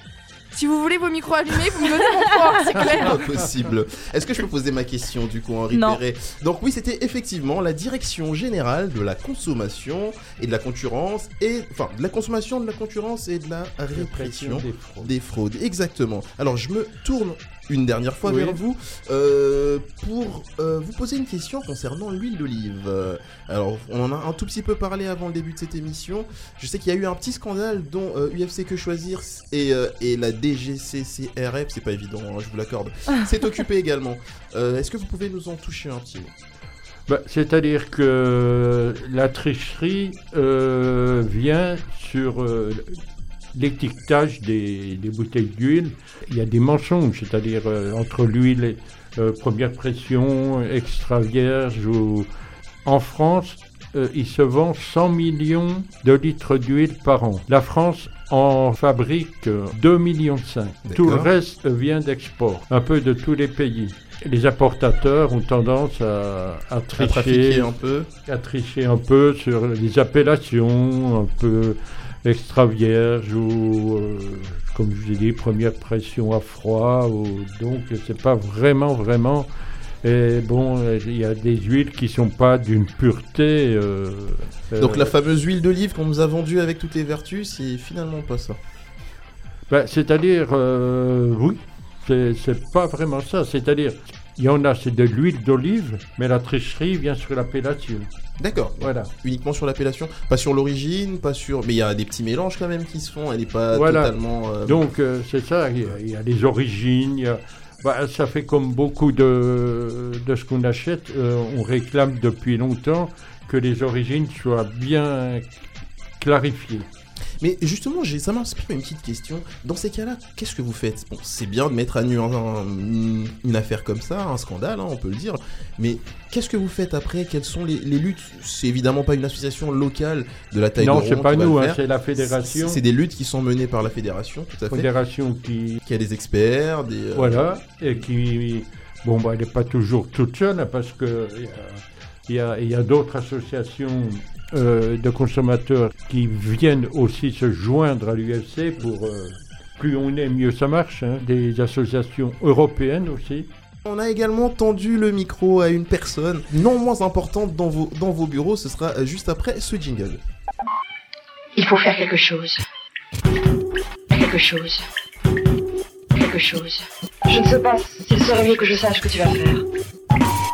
[SPEAKER 3] Si vous voulez vos micros allumés, vous me donnez mon point, c'est clair.
[SPEAKER 2] Impossible. Est-ce que je peux poser ma question du coup, Henri
[SPEAKER 5] Non.
[SPEAKER 2] Perret? Donc oui, c'était effectivement la direction générale de la consommation et de la concurrence et enfin de la consommation, de la concurrence et de la répression
[SPEAKER 6] des fraudes.
[SPEAKER 2] des fraudes. Exactement. Alors je me tourne une dernière fois
[SPEAKER 6] Oui.
[SPEAKER 2] vers vous euh, pour euh, vous poser une question concernant l'huile d'olive. Euh, alors on en a un tout petit peu parlé avant le début de cette émission. Je sais qu'il y a eu un petit scandale dont euh, UFC Que Choisir et, euh, et la DGCCRF, c'est pas évident, hein, je vous l'accorde, s'est occupé également. Euh, Est-ce que vous pouvez nous en toucher un petit mot?
[SPEAKER 6] Bah, C'est-à-dire que la tricherie euh, vient sur euh, l'étiquetage des, des bouteilles d'huile. Il y a des mensonges, c'est-à-dire euh, entre l'huile euh, première pression, extra vierge ou en France. euh, il se vend 100 millions de litres d'huile par an. La France en fabrique euh, 2 millions 5. Tout le reste vient d'export, un peu de tous les pays. Les importateurs ont tendance à, à tricher
[SPEAKER 2] trafiquer un peu.
[SPEAKER 6] à tricher un peu sur les appellations, un peu extra vierge ou, euh, comme je vous ai dit, première pression à froid. Ou, donc, c'est pas vraiment, vraiment. Et bon, il y a des huiles qui sont pas d'une pureté. euh,
[SPEAKER 2] Donc
[SPEAKER 6] euh,
[SPEAKER 2] la fameuse huile d'olive qu'on nous a vendue avec toutes les vertus, c'est finalement pas ça.
[SPEAKER 6] ben, c'est-à-dire, oui, c'est c'est pas vraiment ça. C'est-à-dire, il y en a, c'est de l'huile d'olive, mais la tricherie vient sur l'appellation.
[SPEAKER 2] D'accord.
[SPEAKER 6] Voilà.
[SPEAKER 2] Uniquement sur l'appellation, pas sur l'origine, pas sur. Mais il y a des petits mélanges quand même qui se font. Elle n'est pas
[SPEAKER 6] Voilà.
[SPEAKER 2] totalement. euh,
[SPEAKER 6] Donc euh, c'est ça, il y, a, il y a les origines, y a- bah, ça fait comme beaucoup de, de ce qu'on achète, euh, on réclame depuis longtemps que les origines soient bien clarifiées.
[SPEAKER 2] Mais justement, ça m'inspire une petite question. Dans ces cas-là, qu'est-ce que vous faites? Bon, c'est bien de mettre à nu un- un- une, affaire comme ça, un scandale, hein, on peut le dire. Mais qu'est-ce que vous faites après? Quelles sont les, les luttes? C'est évidemment pas une association locale de la taille
[SPEAKER 6] Non,
[SPEAKER 2] de
[SPEAKER 6] c'est
[SPEAKER 2] Ronde
[SPEAKER 6] pas nous, hein, c'est la fédération.
[SPEAKER 2] C'est c'est des luttes qui sont menées par la fédération, tout à fait.
[SPEAKER 6] Fédération qui...
[SPEAKER 2] Qui a des experts, des. euh,
[SPEAKER 6] Voilà, et qui... Bon, bah, elle n'est pas toujours toute seule, hein, parce que il y a, il y a d'autres associations euh, de consommateurs qui viennent aussi se joindre à l'UFC pour... euh, plus on est, mieux ça marche. hein. Des associations européennes aussi.
[SPEAKER 2] On a également tendu le micro à une personne non moins importante dans vos, dans vos bureaux. Ce sera euh, juste après ce jingle.
[SPEAKER 14] Il faut faire quelque chose. Quelque chose. Quelque chose. Je ne sais pas s'il serait mieux que je sache ce que tu vas faire.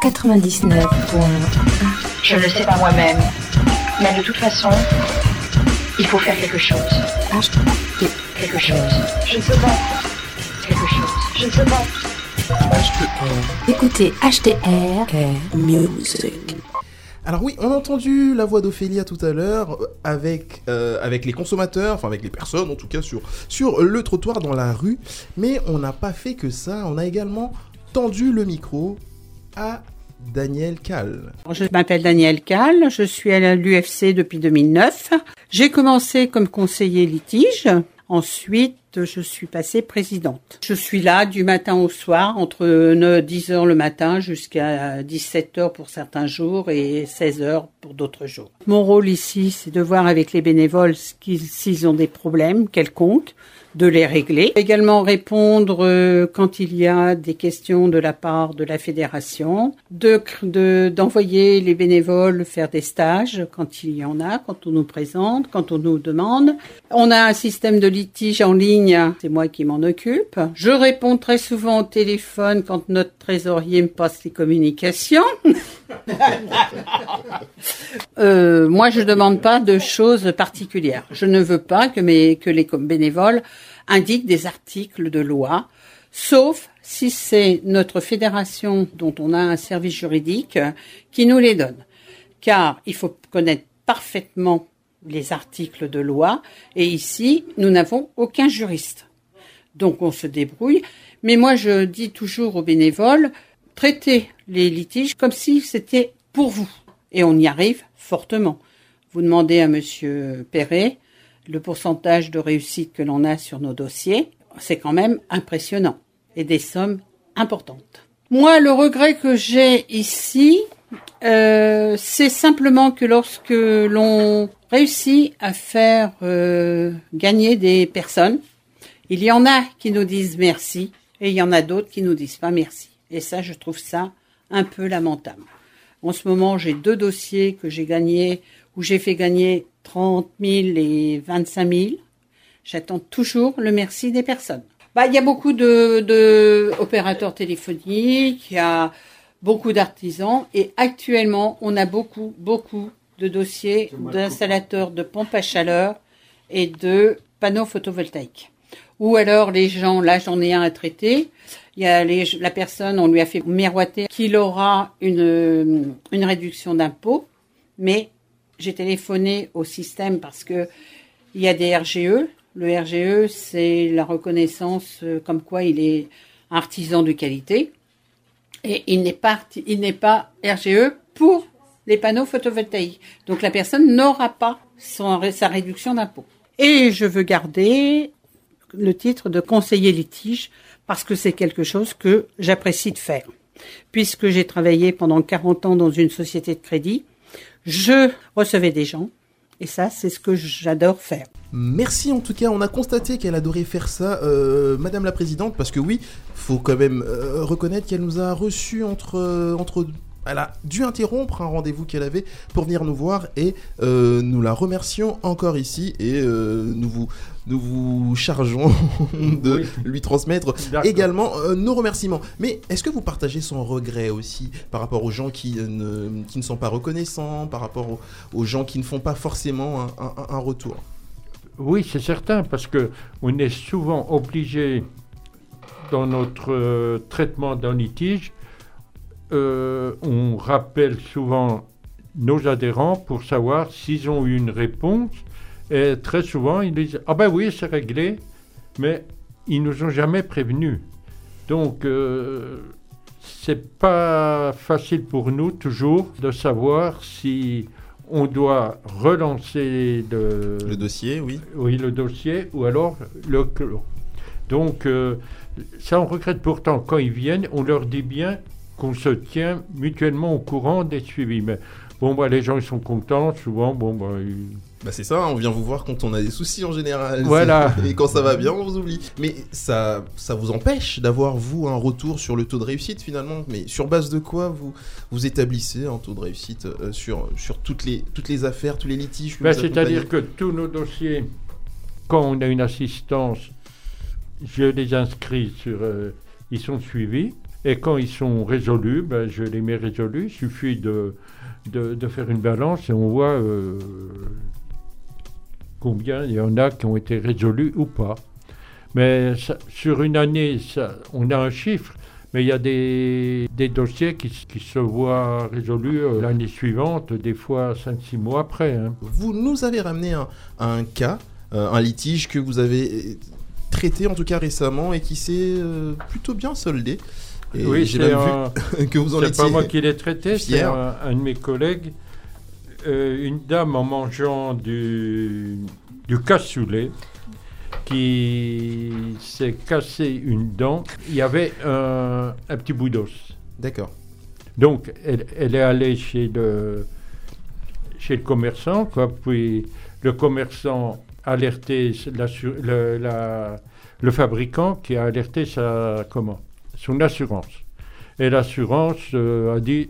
[SPEAKER 8] 99
[SPEAKER 14] Je ne le sais pas moi-même. Mais de toute façon, il faut faire quelque chose. Quelque chose. Je ne sais pas. Quelque chose. Je ne sais pas.
[SPEAKER 8] Écoutez HTR Music.
[SPEAKER 2] Alors oui, on a entendu la voix d'Ophélia tout à l'heure euh, avec, euh, avec les consommateurs, enfin avec les personnes en tout cas sur, sur le trottoir dans la rue. Mais on n'a pas fait que ça, on a également tendu le micro à Daniel Cal.
[SPEAKER 15] Je m'appelle Daniel Kahl, je suis à l'UFC depuis 2009. J'ai commencé comme conseiller litige. Ensuite, je suis passée présidente. Je suis là du matin au soir, entre 10h le matin jusqu'à 17h pour certains jours et 16h pour d'autres jours. Mon rôle ici, c'est de voir avec les bénévoles s'ils ont des problèmes quelconques, de les régler. Également répondre euh, quand il y a des questions de la part de la fédération, de- d'envoyer les bénévoles faire des stages quand il y en a, quand on nous présente, quand on nous demande. On a un système de litige en ligne, c'est moi qui m'en occupe. Je réponds très souvent au téléphone quand notre trésorier me passe les communications. Euh, moi, je demande pas de choses particulières. Je ne veux pas que les bénévoles indiquent des articles de loi, sauf si c'est notre fédération dont on a un service juridique qui nous les donne. Car il faut connaître parfaitement les articles de loi et ici, nous n'avons aucun juriste. Donc on se débrouille. Mais moi, je dis toujours aux bénévoles, traitez les litiges comme si c'était pour vous. Et on y arrive fortement. Vous demandez à Monsieur Perret le pourcentage de réussite que l'on a sur nos dossiers. C'est quand même impressionnant. Et des sommes importantes. Moi, le regret que j'ai ici, euh, c'est simplement que lorsque l'on réussit à faire euh, gagner des personnes, il y en a qui nous disent merci et il y en a d'autres qui nous disent pas merci. Et ça, je trouve ça un peu lamentable. En ce moment, j'ai deux dossiers que j'ai gagnés où j'ai fait gagner 30 000 et 25 000. J'attends toujours le merci des personnes. Bah, il y a beaucoup de, de opérateurs téléphoniques, il y a beaucoup d'artisans et actuellement, on a beaucoup, beaucoup de dossiers d'installateurs de pompes à chaleur et de panneaux photovoltaïques. Ou alors les gens, là j'en ai un à traiter, il y a les, la personne, on lui a fait miroiter qu'il aura une, une réduction d'impôt, mais j'ai téléphoné au système parce que il y a des RGE. Le RGE, c'est la reconnaissance euh, comme quoi il est artisan de qualité. Et il n'est pas, RGE pour les panneaux photovoltaïques. Donc la personne n'aura pas son, sa réduction d'impôt. Et je veux garder le titre de conseiller litige parce que c'est quelque chose que j'apprécie de faire. Puisque j'ai travaillé pendant 40 ans dans une société de crédit, je recevais des gens et ça, c'est ce que j'adore faire.
[SPEAKER 2] Merci en tout cas, on a constaté qu'elle adorait faire ça, euh, Madame la Présidente, parce que oui, faut quand même euh, reconnaître qu'elle nous a reçus entre, euh, entre... Elle a dû interrompre un rendez-vous qu'elle avait pour venir nous voir et nous la remercions encore ici et nous, vous, nous vous chargeons de lui transmettre également euh, nos remerciements. Mais est-ce que vous partagez son regret aussi par rapport aux gens qui, ne, qui ne sont pas reconnaissants, par rapport aux, aux gens qui ne font pas forcément un- un- un retour?
[SPEAKER 6] Oui, c'est certain, parce que on est souvent obligé, dans notre euh, traitement d'un litige, euh, on rappelle souvent nos adhérents pour savoir s'ils ont eu une réponse. Et très souvent, ils disent Ah ben oui, c'est réglé, mais ils nous ont jamais prévenus. Donc, euh, c'est pas facile pour nous toujours de savoir si on doit relancer le,
[SPEAKER 2] Le dossier, oui.
[SPEAKER 6] Oui, le dossier, ou alors le clos. Donc, euh, ça, on regrette pourtant. Quand ils viennent, on leur dit bien qu'on se tient mutuellement au courant des suivis. Mais bon, bah, les gens, ils sont contents. Souvent, bon, bah, ils-
[SPEAKER 2] Bah c'est ça, on vient vous voir quand on a des soucis en général.
[SPEAKER 6] Voilà.
[SPEAKER 2] Et quand ça va bien, on vous oublie. Mais ça, ça vous empêche d'avoir, vous, un retour sur le taux de réussite finalement Mais sur base de quoi vous, vous établissez un taux de réussite euh, sur, sur toutes, les, toutes les affaires, tous les litiges vous
[SPEAKER 6] C'est-à-dire que tous nos dossiers, quand on a une assistance, je les inscris sur. euh, ils sont suivis. Et quand ils sont résolus, ben, je les mets résolus. Il suffit de, de, de faire une balance et on voit euh, combien il y en a qui ont été résolus ou pas. Mais ça- sur une année, ça- on a un chiffre, mais il y a des, des dossiers qui, se voient résolus euh, l'année suivante, des fois 5-6 mois après. hein.
[SPEAKER 2] Vous nous avez ramené un, un cas, euh, un litige que vous avez euh, traité en tout cas récemment et qui s'est euh, plutôt bien soldé. Et
[SPEAKER 6] oui,
[SPEAKER 2] j'ai
[SPEAKER 6] c'est
[SPEAKER 2] même
[SPEAKER 6] un-
[SPEAKER 2] vu que vous en
[SPEAKER 6] c'est
[SPEAKER 2] étiez
[SPEAKER 6] pas moi qui l'ai traité, c'est un de mes collègues. Euh, une dame en mangeant du, du cassoulet qui s'est cassé une dent. Il y avait un, un petit bout d'os.
[SPEAKER 2] D'accord.
[SPEAKER 6] Donc, elle, elle est allée chez le, chez le commerçant, quoi, puis le commerçant a alerté l'assu- le, la- le fabricant qui a alerté sa, comment, son assurance. Et l'assurance euh, a dit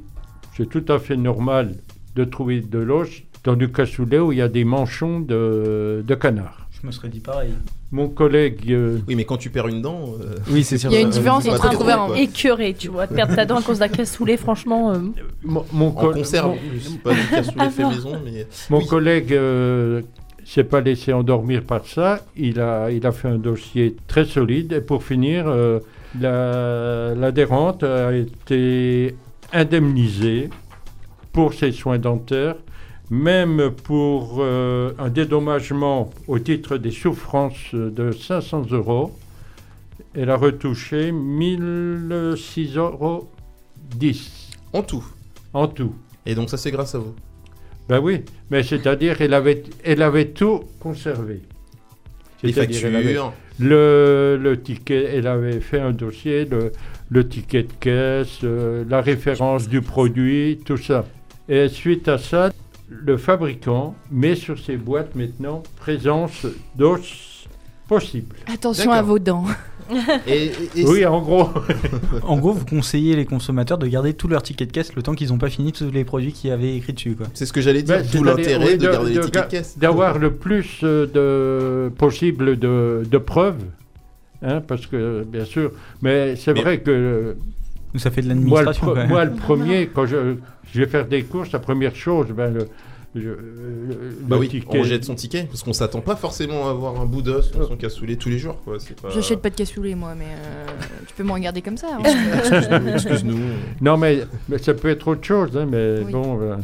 [SPEAKER 6] c'est tout à fait normal de trouver de l'os dans du cassoulet où il y a des manchons de, de canard.
[SPEAKER 4] Je me serais dit pareil.
[SPEAKER 6] Mon collègue. euh,
[SPEAKER 2] Oui, mais quand tu perds une dent. euh,
[SPEAKER 4] Oui, c'est sûr.
[SPEAKER 3] Il y a une différence entre
[SPEAKER 2] très
[SPEAKER 3] trouver un.
[SPEAKER 5] Écœuré, tu vois, de perdre ta dent à cause d'un cassoulet, franchement. euh,
[SPEAKER 6] mon, mon
[SPEAKER 2] En
[SPEAKER 6] co-
[SPEAKER 2] conserve,
[SPEAKER 6] mon-
[SPEAKER 2] en plus, pas du cassoulet fait
[SPEAKER 5] Ah,
[SPEAKER 2] maison, mais.
[SPEAKER 6] Mon
[SPEAKER 2] Oui.
[SPEAKER 6] collègue euh, s'est pas laissé endormir par ça. Il a, il a fait un dossier très solide. Et pour finir, euh, la- l'adhérente a été indemnisée pour ses soins dentaires, même pour euh, un dédommagement au titre des souffrances de 500 euros. Elle a retouché 1006 euros 10
[SPEAKER 2] En tout.
[SPEAKER 6] en tout.
[SPEAKER 2] Et donc ça c'est grâce à vous.
[SPEAKER 6] Ben oui, mais c'est-à-dire elle avait, elle avait tout conservé.
[SPEAKER 2] Les
[SPEAKER 6] C'est-à-dire, elle avait
[SPEAKER 2] factures.
[SPEAKER 6] Le, le ticket, elle avait fait un dossier, le, le ticket de caisse, euh, la référence du produit, tout ça. Et suite à ça, le fabricant met sur ses boîtes maintenant présence d'os possible.
[SPEAKER 3] Attention à vos dents.
[SPEAKER 2] Et, et-
[SPEAKER 6] Oui, en gros.
[SPEAKER 4] En gros, vous conseillez les consommateurs de garder tout leur ticket de caisse le temps qu'ils n'ont pas fini tous les produits qu'il y avait écrit dessus.
[SPEAKER 2] C'est ce que j'allais dire,
[SPEAKER 6] Ben,
[SPEAKER 2] d'où
[SPEAKER 6] c'est-à-dire,
[SPEAKER 2] l'intérêt
[SPEAKER 6] oui,
[SPEAKER 2] de, garder les
[SPEAKER 6] de
[SPEAKER 2] tickets
[SPEAKER 6] ga-
[SPEAKER 2] de caisse.
[SPEAKER 6] D'avoir le plus euh, de possible de, de preuves, hein, parce que bien sûr, mais c'est vrai que
[SPEAKER 4] Ça fait de
[SPEAKER 6] moi le,
[SPEAKER 4] l'administration. même.
[SPEAKER 6] moi, le premier, quand je, je vais faire des courses, la première chose, ben, le, je- le-
[SPEAKER 2] Bah
[SPEAKER 6] le
[SPEAKER 2] oui,
[SPEAKER 6] ticket.
[SPEAKER 2] on jette son ticket parce qu'on s'attend pas forcément à avoir un bout d'os dans son cassoulet tous les jours quoi. Pas...
[SPEAKER 3] J'achète pas de cassoulet moi, mais euh, tu peux me regarder comme ça. hein.
[SPEAKER 2] Excuse-nous, excuse-nous.
[SPEAKER 6] Non, mais, mais ça peut être autre chose, hein, mais
[SPEAKER 3] Oui.
[SPEAKER 6] bon. euh,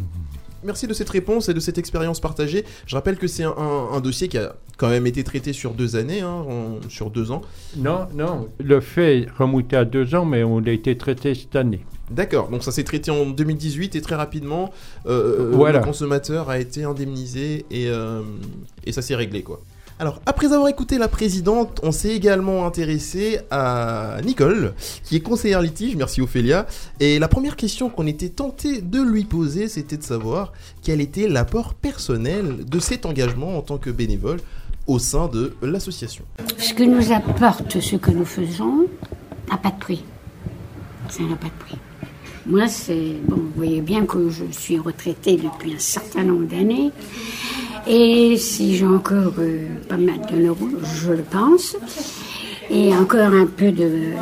[SPEAKER 2] merci de cette réponse et de cette expérience partagée. Je rappelle que c'est un, un- un dossier qui a quand même été traité sur deux années, hein, sur deux ans.
[SPEAKER 6] Non, non, le fait remontait à deux ans, mais on a été traité cette année.
[SPEAKER 2] D'accord, donc ça s'est traité en 2018 et très rapidement, euh,
[SPEAKER 6] Voilà.
[SPEAKER 2] le consommateur a été indemnisé et, euh, et ça s'est réglé quoi. Alors, après avoir écouté la présidente, on s'est également intéressé à Nicole, qui est conseillère litige, merci Ophélia. Et la première question qu'on était tenté de lui poser, c'était de savoir quel était l'apport personnel de cet engagement en tant que bénévole au sein de l'association.
[SPEAKER 16] Ce que nous apporte ce que nous faisons n'a pas de prix. Ça n'a pas de prix. Moi, c'est. Bon, vous voyez bien que je suis retraitée depuis un certain nombre d'années. Et si j'ai encore euh, pas mal de neurones, je le pense, et encore un peu de-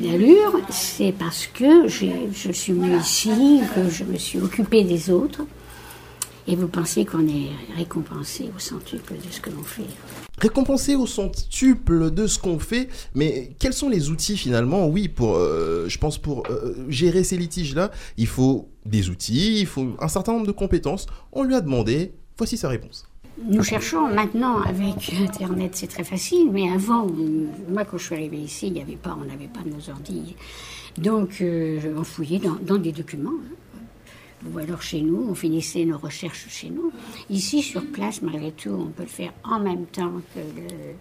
[SPEAKER 16] d'allure, c'est parce que je suis venue ici, que je me suis occupée des autres. Et vous pensez qu'on est récompensé au centuple de ce que l'on fait?
[SPEAKER 2] Récompensé au centuple de ce qu'on fait, mais quels sont les outils finalement? Oui, pour, euh, je pense pour euh, gérer ces litiges-là, il faut des outils, il faut un certain nombre de compétences. On lui a demandé, voici sa réponse.
[SPEAKER 16] Nous cherchons maintenant avec Internet, c'est très facile, mais avant, moi quand je suis arrivée ici, il n'y avait pas, on n'avait pas nos ordi. Donc euh, on fouillait dans, des documents. hein. Ou alors chez nous, on finissait nos recherches chez nous. Ici, sur place, malgré tout, on peut le faire en même temps que le-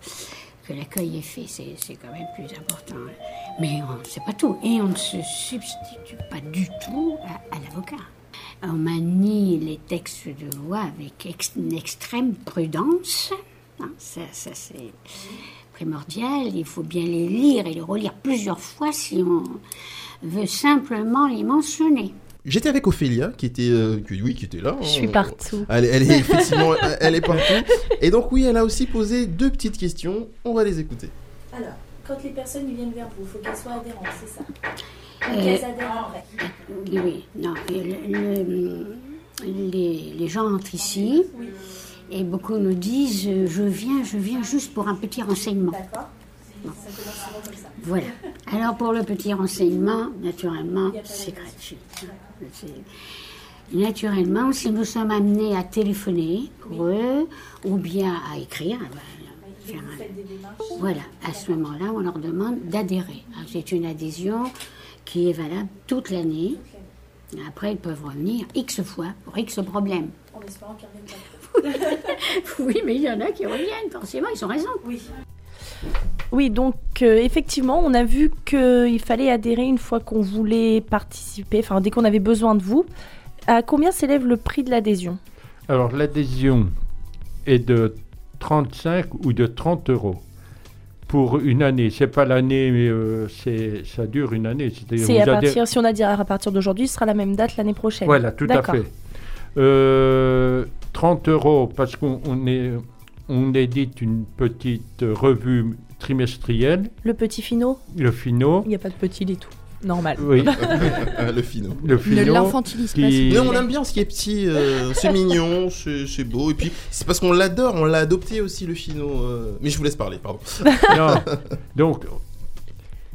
[SPEAKER 16] que l'accueil est fait, c'est quand même plus important. Mais on- c'est pas tout. Et on ne se substitue pas du tout à l'avocat. On manie les textes de loi avec ex- une extrême prudence. hein, ça, ça, c'est primordial. Il faut bien les lire et les relire plusieurs fois si on veut simplement les mentionner.
[SPEAKER 2] J'étais avec Ophélia, qui était, euh, qui- oui, qui était là.
[SPEAKER 5] Je suis
[SPEAKER 2] On-
[SPEAKER 5] partout.
[SPEAKER 2] Elle, elle est effectivement, elle est partout. Et donc oui, elle a aussi posé deux petites questions. On va les écouter.
[SPEAKER 5] Alors, quand les personnes viennent vers vous, il faut qu'elles soient adhérentes, c'est ça?
[SPEAKER 16] Euh. Oui, non. et le- le- les, les gens entrent ici et beaucoup nous disent Je viens, je viens juste pour un petit renseignement.
[SPEAKER 5] D'accord.
[SPEAKER 16] Bon.
[SPEAKER 5] Ça commence souvent comme ça.
[SPEAKER 16] Voilà. Alors pour le petit renseignement, naturellement, c'est gratuit. Naturellement, si nous sommes amenés à téléphoner pour eux ou bien à écrire, ben, faire un- voilà, à ce moment-là, on leur demande d'adhérer. C'est une adhésion qui est valable toute l'année. Après, ils peuvent revenir X fois pour X problèmes.
[SPEAKER 5] En espérant qu'ils reviennent pas.
[SPEAKER 16] Oui, mais il y en a qui reviennent, forcément, ils ont raison.
[SPEAKER 5] Oui. Oui, donc euh, effectivement, on a vu qu'il fallait adhérer une fois qu'on voulait participer, enfin dès qu'on avait besoin de vous. À combien s'élève le prix de l'adhésion?
[SPEAKER 6] Alors l'adhésion est de 35 ou de 30 euros pour une année. C'est pas l'année, mais euh, c'est ça dure une année.
[SPEAKER 5] C'est à partir, si on adhère à partir d'aujourd'hui, ce sera la même date l'année prochaine.
[SPEAKER 6] Voilà, tout à fait. Euh, 30 euros parce qu'on on est, on édite une petite revue trimestrielle,
[SPEAKER 5] Le petit finot?
[SPEAKER 6] Le Fino.
[SPEAKER 5] Il n'y a pas de petit, est tout. Normal.
[SPEAKER 6] Oui.
[SPEAKER 2] le Fino.
[SPEAKER 6] Le Fino. qui-
[SPEAKER 2] Mais on aime bien ce qui est petit, euh, c'est mignon, c'est beau. Et puis, c'est parce qu'on l'adore, on l'a adopté aussi le Fino. euh, Mais je vous laisse parler, pardon.
[SPEAKER 6] Non. Donc,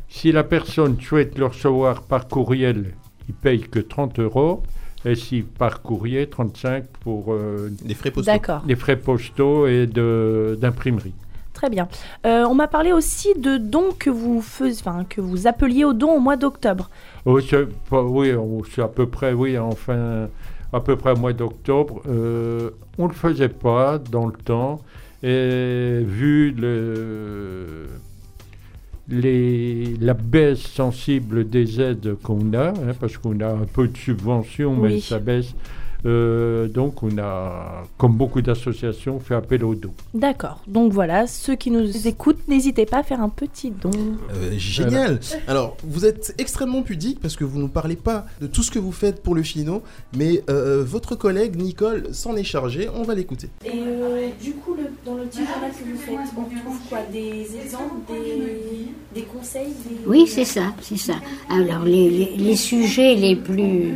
[SPEAKER 6] si la personne souhaite le recevoir par courriel, il paye que 30 euros. Et si par courrier, 35 pour euh,
[SPEAKER 2] les frais
[SPEAKER 5] postaux. D'accord.
[SPEAKER 6] Les frais postaux et d'imprimerie.
[SPEAKER 5] Très bien. Euh, on m'a parlé aussi de dons que vous enfin que vous appeliez aux dons au mois d'octobre.
[SPEAKER 6] Oh, c'est oui, c'est à peu près, oui, enfin, à peu près au mois d'octobre. Euh, on ne le faisait pas dans le temps. Et vu le, les, la baisse sensible des aides qu'on a, hein, parce qu'on a un peu de subventions, mais ça baisse, euh, donc on a, comme beaucoup d'associations, fait appel aux dons.
[SPEAKER 5] D'accord. Donc voilà, ceux qui nous écoutent, n'hésitez pas à faire un petit don.
[SPEAKER 2] Euh, génial. Alors, vous êtes extrêmement pudique parce que vous ne nous parlez pas de tout ce que vous faites pour le Fino, mais euh, votre collègue Nicole s'en est chargée. On va l'écouter.
[SPEAKER 5] Et euh, du coup, le- dans le petit journal que vous faites, on trouve quoi? Des exemples, des, des conseils des-
[SPEAKER 16] Oui, c'est ça, c'est ça. Alors, les, les- les sujets les plus.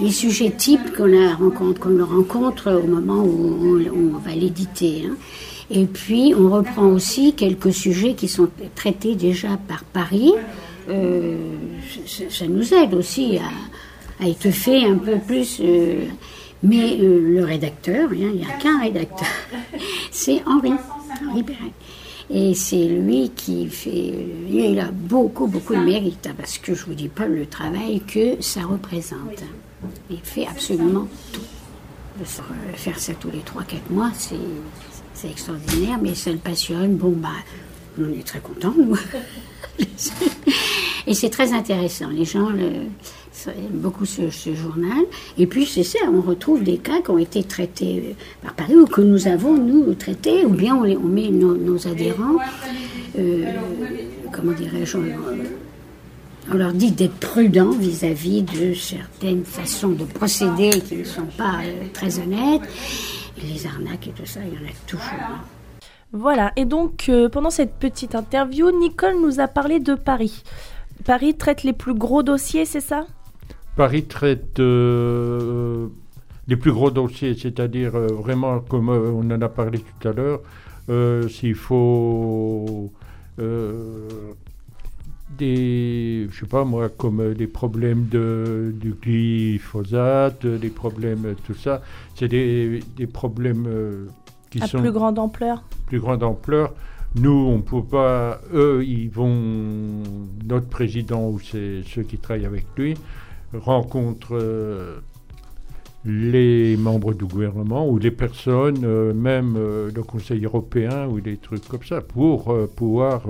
[SPEAKER 16] Les sujets types qu'on rencontre, qu'on le rencontre au moment où on, va l'éditer. hein. Et puis, on reprend aussi quelques sujets qui sont traités déjà par Paris. Euh, ça, nous aide aussi à, a étoffé un peu plus. euh, mais euh, le rédacteur, hein, il n'y a qu'un rédacteur, c'est Henri, Henri. Et c'est lui qui fait. Il a beaucoup, beaucoup de mérite, hein, parce que je vous dis pas le travail que ça représente. Il fait absolument tout. Faire ça tous les 3-4 mois, c'est c'est extraordinaire, mais ça le passionne. Bon, bah, on est très contents, nous. Et c'est très intéressant. Les gens le- beaucoup ce, ce journal. Et puis, c'est ça, on retrouve des cas qui ont été traités euh, par Paris ou que nous avons, nous, traités, ou bien on, les- on met nos, nos adhérents, euh, comment dirais-je, on, on leur dit d'être prudents vis-à-vis de certaines façons de procéder qui ne sont pas euh, très honnêtes. Et les arnaques et tout ça, il y en a toujours.
[SPEAKER 5] Voilà, et donc euh, pendant cette petite interview, Nicole nous a parlé de Paris. Paris traite les plus gros dossiers, c'est ça?
[SPEAKER 6] Paris traite euh, les plus gros dossiers, c'est-à-dire euh, vraiment, comme on en a parlé tout à l'heure, s'il faut des, je sais pas moi, comme des problèmes de, du glyphosate, des problèmes, tout ça, c'est des, des problèmes
[SPEAKER 5] À
[SPEAKER 6] sont
[SPEAKER 5] plus grande ampleur?
[SPEAKER 6] Plus grande ampleur. Nous, on ne peut pas. Eux, ils vont. Notre président ou c'est ceux qui travaillent avec lui rencontrent euh, les membres du gouvernement ou les personnes, euh, même euh, le Conseil européen ou des trucs comme ça, pour pouvoir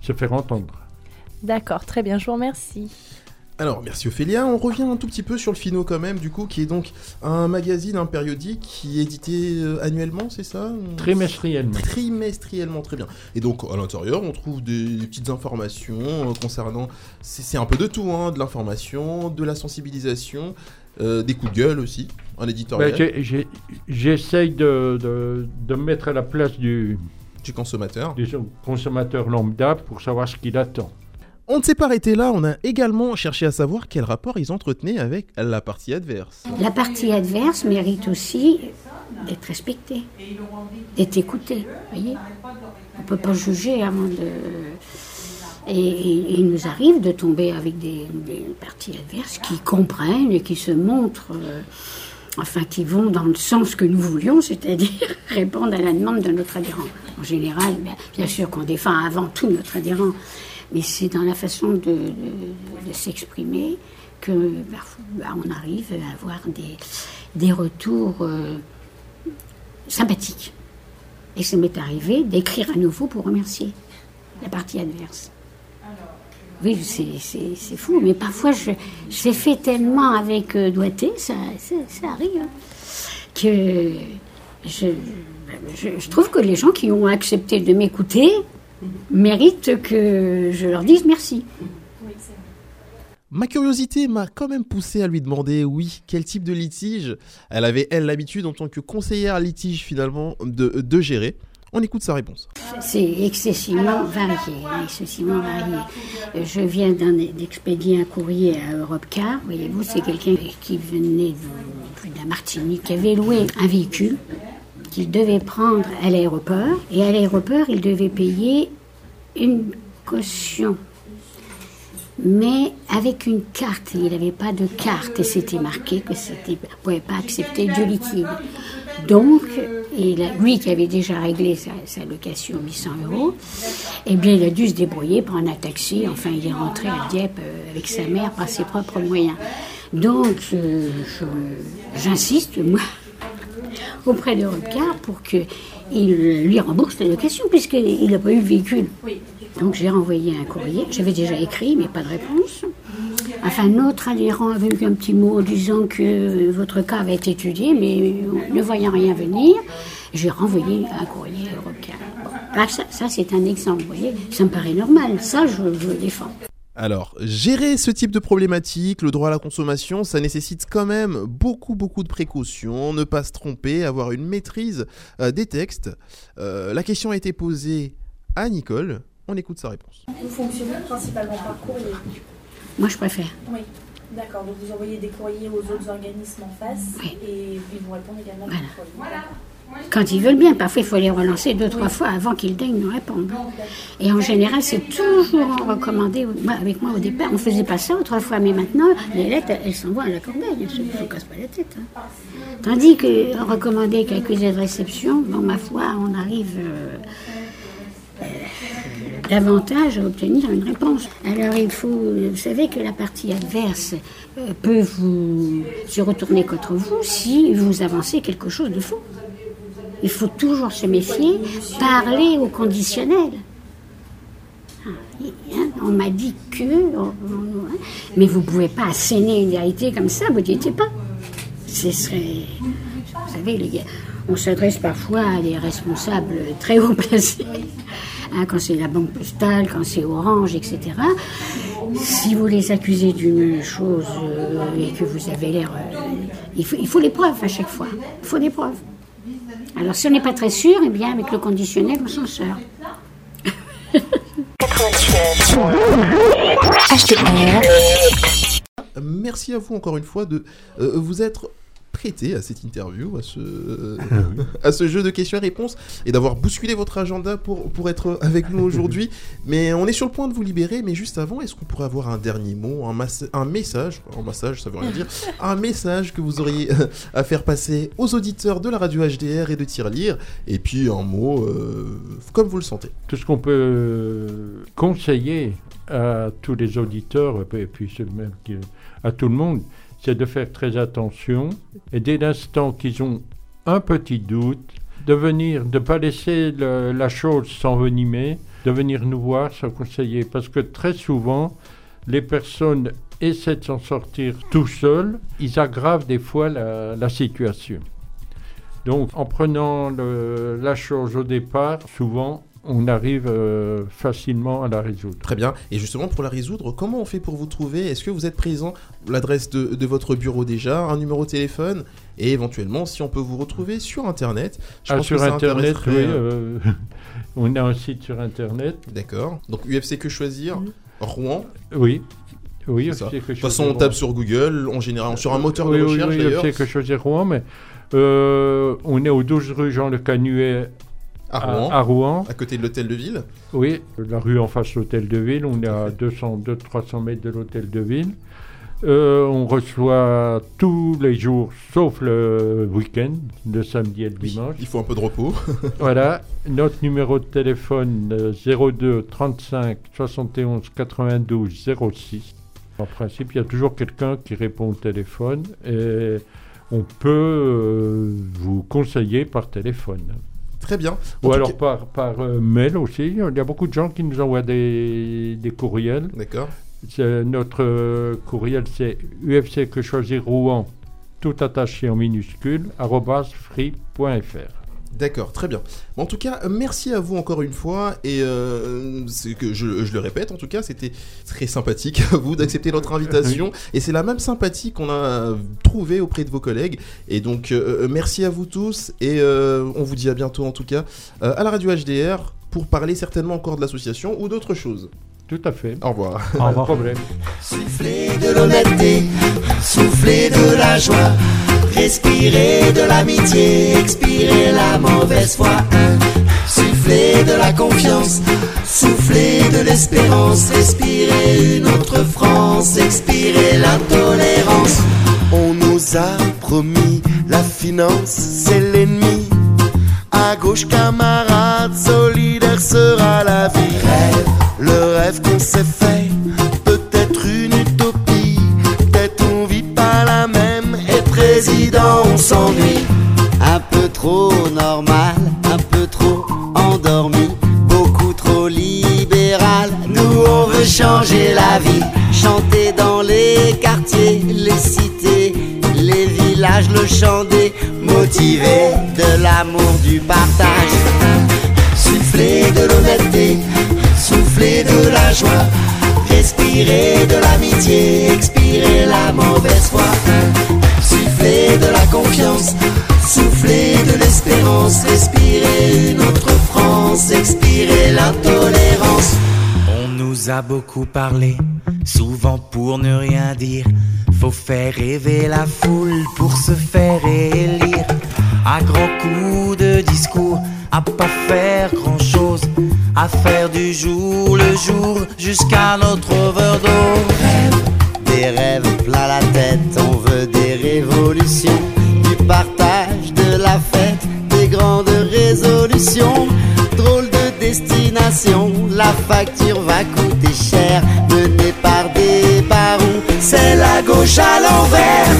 [SPEAKER 6] se faire entendre.
[SPEAKER 5] D'accord, très bien, je vous remercie.
[SPEAKER 2] Alors, merci Ophélia. On revient un tout petit peu sur le Fino quand même, du coup, qui est donc un magazine, un périodique qui est édité euh, annuellement, c'est ça
[SPEAKER 6] Trimestriellement.
[SPEAKER 2] Trimestriellement, très bien. Et donc, à l'intérieur, on trouve des, des petites informations euh, concernant. C'est un peu de tout, hein, de l'information, de la sensibilisation, euh, des coups de gueule aussi, un éditorial.
[SPEAKER 6] Ben, J'essaye de, de, de me mettre à la place du,
[SPEAKER 2] du consommateur.
[SPEAKER 6] du consommateur lambda pour savoir ce qu'il attend.
[SPEAKER 2] On ne s'est pas arrêté là, on a également cherché à savoir quel rapport ils entretenaient avec la partie adverse.
[SPEAKER 16] La partie adverse mérite aussi d'être respectée, d'être écoutée. voyez On ne peut pas juger avant de. Et, il nous arrive de tomber avec des, parties adverses qui comprennent et qui se montrent, euh, enfin qui vont dans le sens que nous voulions, c'est-à-dire répondre à la demande de notre adhérent. En général, bien, bien sûr qu'on défend avant tout notre adhérent, mais c'est dans la façon de, s'exprimer que parfois, bah, on arrive à avoir des, des retours euh, sympathiques. Et ça m'est arrivé d'écrire à nouveau pour remercier la partie adverse. Oui, c'est- fou, mais parfois je, je fait tellement avec euh, doigté, ça, ça, arrive, hein, que je, je trouve que les gens qui ont accepté de m'écouter méritent que je leur dise merci.
[SPEAKER 2] Ma curiosité m'a quand même poussé à lui demander, oui, quel type de litige elle avait, elle, l'habitude en tant que conseillère litige finalement de, de gérer. On écoute sa réponse.
[SPEAKER 16] C'est excessivement varié, excessivement varié. Je viens d'expédier un courrier à Europcar. Voyez-vous, c'est quelqu'un qui venait de, de la Martinique, qui avait loué un véhicule qu'il devait prendre à l'aéroport. Et à l'aéroport, il devait payer une caution. Mais avec une carte, il n'avait pas de carte et c'était marqué que c'était pouvait pas accepter de liquide. Donc, lui qui avait déjà réglé sa, sa location 800 euros, eh bien, il a dû se débrouiller, prendre un taxi. Enfin, il est rentré à Dieppe euh, avec sa mère par ses propres moyens. Donc, euh, j'insiste, moi, auprès de Robcar pour qu'il lui rembourse la location, puisqu'il n'a pas eu le véhicule. Donc j'ai renvoyé un courrier, j'avais déjà écrit, mais pas de réponse. Enfin, notre adhérent avait eu un petit mot en disant que votre cas avait été étudié, mais ne voyant rien venir, j'ai renvoyé un courrier à. Bon, là, ça, ça, c'est un exemple, vous voyez, ça me paraît normal, ça je, je le défends.
[SPEAKER 2] Alors, gérer ce type de problématique, le droit à la consommation, ça nécessite quand même beaucoup, beaucoup de précautions, ne pas se tromper, avoir une maîtrise euh, des textes. Euh, la question a été posée à Nicole. On écoute sa réponse.
[SPEAKER 5] Vous fonctionnez principalement par courrier?
[SPEAKER 16] Moi, je préfère.
[SPEAKER 5] Oui, d'accord. Donc vous envoyez des courriers aux autres organismes en face et puis vous répondez également par courrier.
[SPEAKER 16] Quand ils veulent bien, parfois il faut les relancer deux, trois fois avant qu'ils daignent nous répondre. Et en général, c'est toujours recommandé. Avec moi, au départ, on faisait pas ça autrefois, mais maintenant, les lettres, elles s'envoient à la corbeille. Je ne vous casse pas la tête. hein. Tandis que recommandé qu'accusé de réception, bon, ma foi, on arrive euh, euh, davantage à obtenir une réponse. Alors, il faut. Vous savez que la partie adverse euh, peut vous se retourner contre vous si vous avancez quelque chose de faux. Il faut toujours se méfier, parler au conditionnel. Ah, hein, On m'a dit que, on- on- hein, mais vous ne pouvez pas asséner une vérité comme ça, vous étiez pas. Ce serait, vous savez, on s'adresse parfois à des responsables très haut placés, hein, quand c'est la banque postale, quand c'est Orange, etc. Si vous les accusez d'une chose euh, et que vous avez l'air, euh, il, faut, il faut les preuves à chaque fois. Il faut des preuves. Alors si on n'est pas très sûr, eh bien avec le conditionnel, on s'en sort.
[SPEAKER 2] Merci à vous encore une fois de euh, vous être prêté à cette interview, à ce, à ce jeu de questions-réponses et d'avoir bousculé votre agenda pour, pour être avec nous aujourd'hui. mais on est sur le point de vous libérer, mais juste avant, est-ce qu'on pourrait avoir un dernier mot, un, message, un massage, ça veut rien dire, un message que vous auriez euh, à faire passer aux auditeurs de la radio HDR et de Tirelire, et puis un mot euh, comme vous le sentez.
[SPEAKER 6] Tout ce qu'on peut euh, conseiller à tous les auditeurs, et puis même à tout le monde, c'est de faire très attention et dès l'instant qu'ils ont un petit doute, de venir, de ne pas laisser la chose s'envenimer, de venir nous voir, se conseiller. Parce que très souvent, les personnes essaient de s'en sortir tout seuls, ils aggravent des fois la, situation. Donc, en prenant la chose au départ, souvent, on arrive euh, facilement à la résoudre.
[SPEAKER 2] Très bien. Et justement, pour la résoudre, comment on fait pour vous trouver? Est-ce que vous êtes présent? L'adresse de, de votre bureau déjà, un numéro de téléphone? Et éventuellement si on peut vous retrouver sur Internet. Je
[SPEAKER 6] Ah,
[SPEAKER 2] pense
[SPEAKER 6] sur
[SPEAKER 2] que
[SPEAKER 6] Internet, oui.
[SPEAKER 2] euh,
[SPEAKER 6] euh, on a un site sur Internet.
[SPEAKER 2] D'accord. Donc UFC que choisir Rouen
[SPEAKER 6] Oui. Oui. UFC que
[SPEAKER 2] De toute
[SPEAKER 6] choisir
[SPEAKER 2] façon, on tape sur Google, en général, sur un moteur
[SPEAKER 6] oui,
[SPEAKER 2] de recherche
[SPEAKER 6] oui,
[SPEAKER 2] d'ailleurs.
[SPEAKER 6] UFC que choisir Rouen, mais euh, on est au 12 rue Jean Le Canuet
[SPEAKER 2] À Rouen.
[SPEAKER 6] à Rouen.
[SPEAKER 2] À côté de l'hôtel de ville.
[SPEAKER 6] Oui, la rue en face de l'hôtel de ville. On est à 200, 200-300 mètres de l'hôtel de ville. Euh, on reçoit tous les jours, sauf le week-end, le samedi et le dimanche.
[SPEAKER 2] Il faut un peu de repos.
[SPEAKER 6] voilà. Notre numéro de téléphone euh, 02 35 71 92 06. En principe, il y a toujours quelqu'un qui répond au téléphone et on peut euh, vous conseiller par téléphone.
[SPEAKER 2] Très bien.
[SPEAKER 6] Ou
[SPEAKER 2] En
[SPEAKER 6] alors
[SPEAKER 2] cas-
[SPEAKER 6] par, par euh, mail aussi. Il y a beaucoup de gens qui nous envoient des, des courriels.
[SPEAKER 2] D'accord.
[SPEAKER 6] C'est- Notre euh, courriel, c'est UFC que choisir Rouen, tout attaché en minuscule, free.fr.
[SPEAKER 2] D'accord, très bien. En tout cas, euh, merci à vous encore une fois. Et euh, c'est que je, je le répète, en tout cas, c'était très sympathique à vous d'accepter notre invitation. Et c'est la même sympathie qu'on a trouvée auprès de vos collègues. Et donc, euh, euh, merci à vous tous. Et euh, on vous dit à bientôt, en tout cas, euh, à la radio HDR pour parler certainement encore de l'association ou d'autres choses.
[SPEAKER 6] Tout à fait.
[SPEAKER 2] Au revoir.
[SPEAKER 6] Pas de problème.
[SPEAKER 17] Soufflez de l'honnêteté, soufflez de la joie, respirez de l'amitié, expirez la mauvaise foi. Soufflez de la confiance, soufflez de l'espérance, respirez une autre France, expirez l'intolérance.
[SPEAKER 18] On nous a promis la finance, c'est l'ennemi. À gauche, camarade, solidaire sera la vie. Rêve, qu'on s'est fait, peut-être une utopie. Peut-être on vit pas la même, et président, on s'ennuie.
[SPEAKER 17] Un peu trop normal, un peu trop endormi, beaucoup trop libéral. Nous on veut changer la vie, chanter dans les quartiers, les cités, les villages, le chant des motivés, de l'amour, du partage. Souffler de l'honnêteté, de la joie, respirer de l'amitié, expirer la mauvaise foi. Souffler de la confiance, souffler de l'espérance, respirer une autre France, expirer l'intolérance.
[SPEAKER 19] On nous a beaucoup parlé, souvent pour ne rien dire. Faut faire rêver la foule pour se faire élire.
[SPEAKER 20] À grands coups de discours, à pas faire grand chose, à faire du jour le jour jusqu'à notre overdose.
[SPEAKER 17] Des rêves plein la tête, on veut des révolutions, du partage, de la fête, des grandes résolutions. Drôle de destination, la facture va coûter cher, menée par des barons, c'est la gauche à l'envers.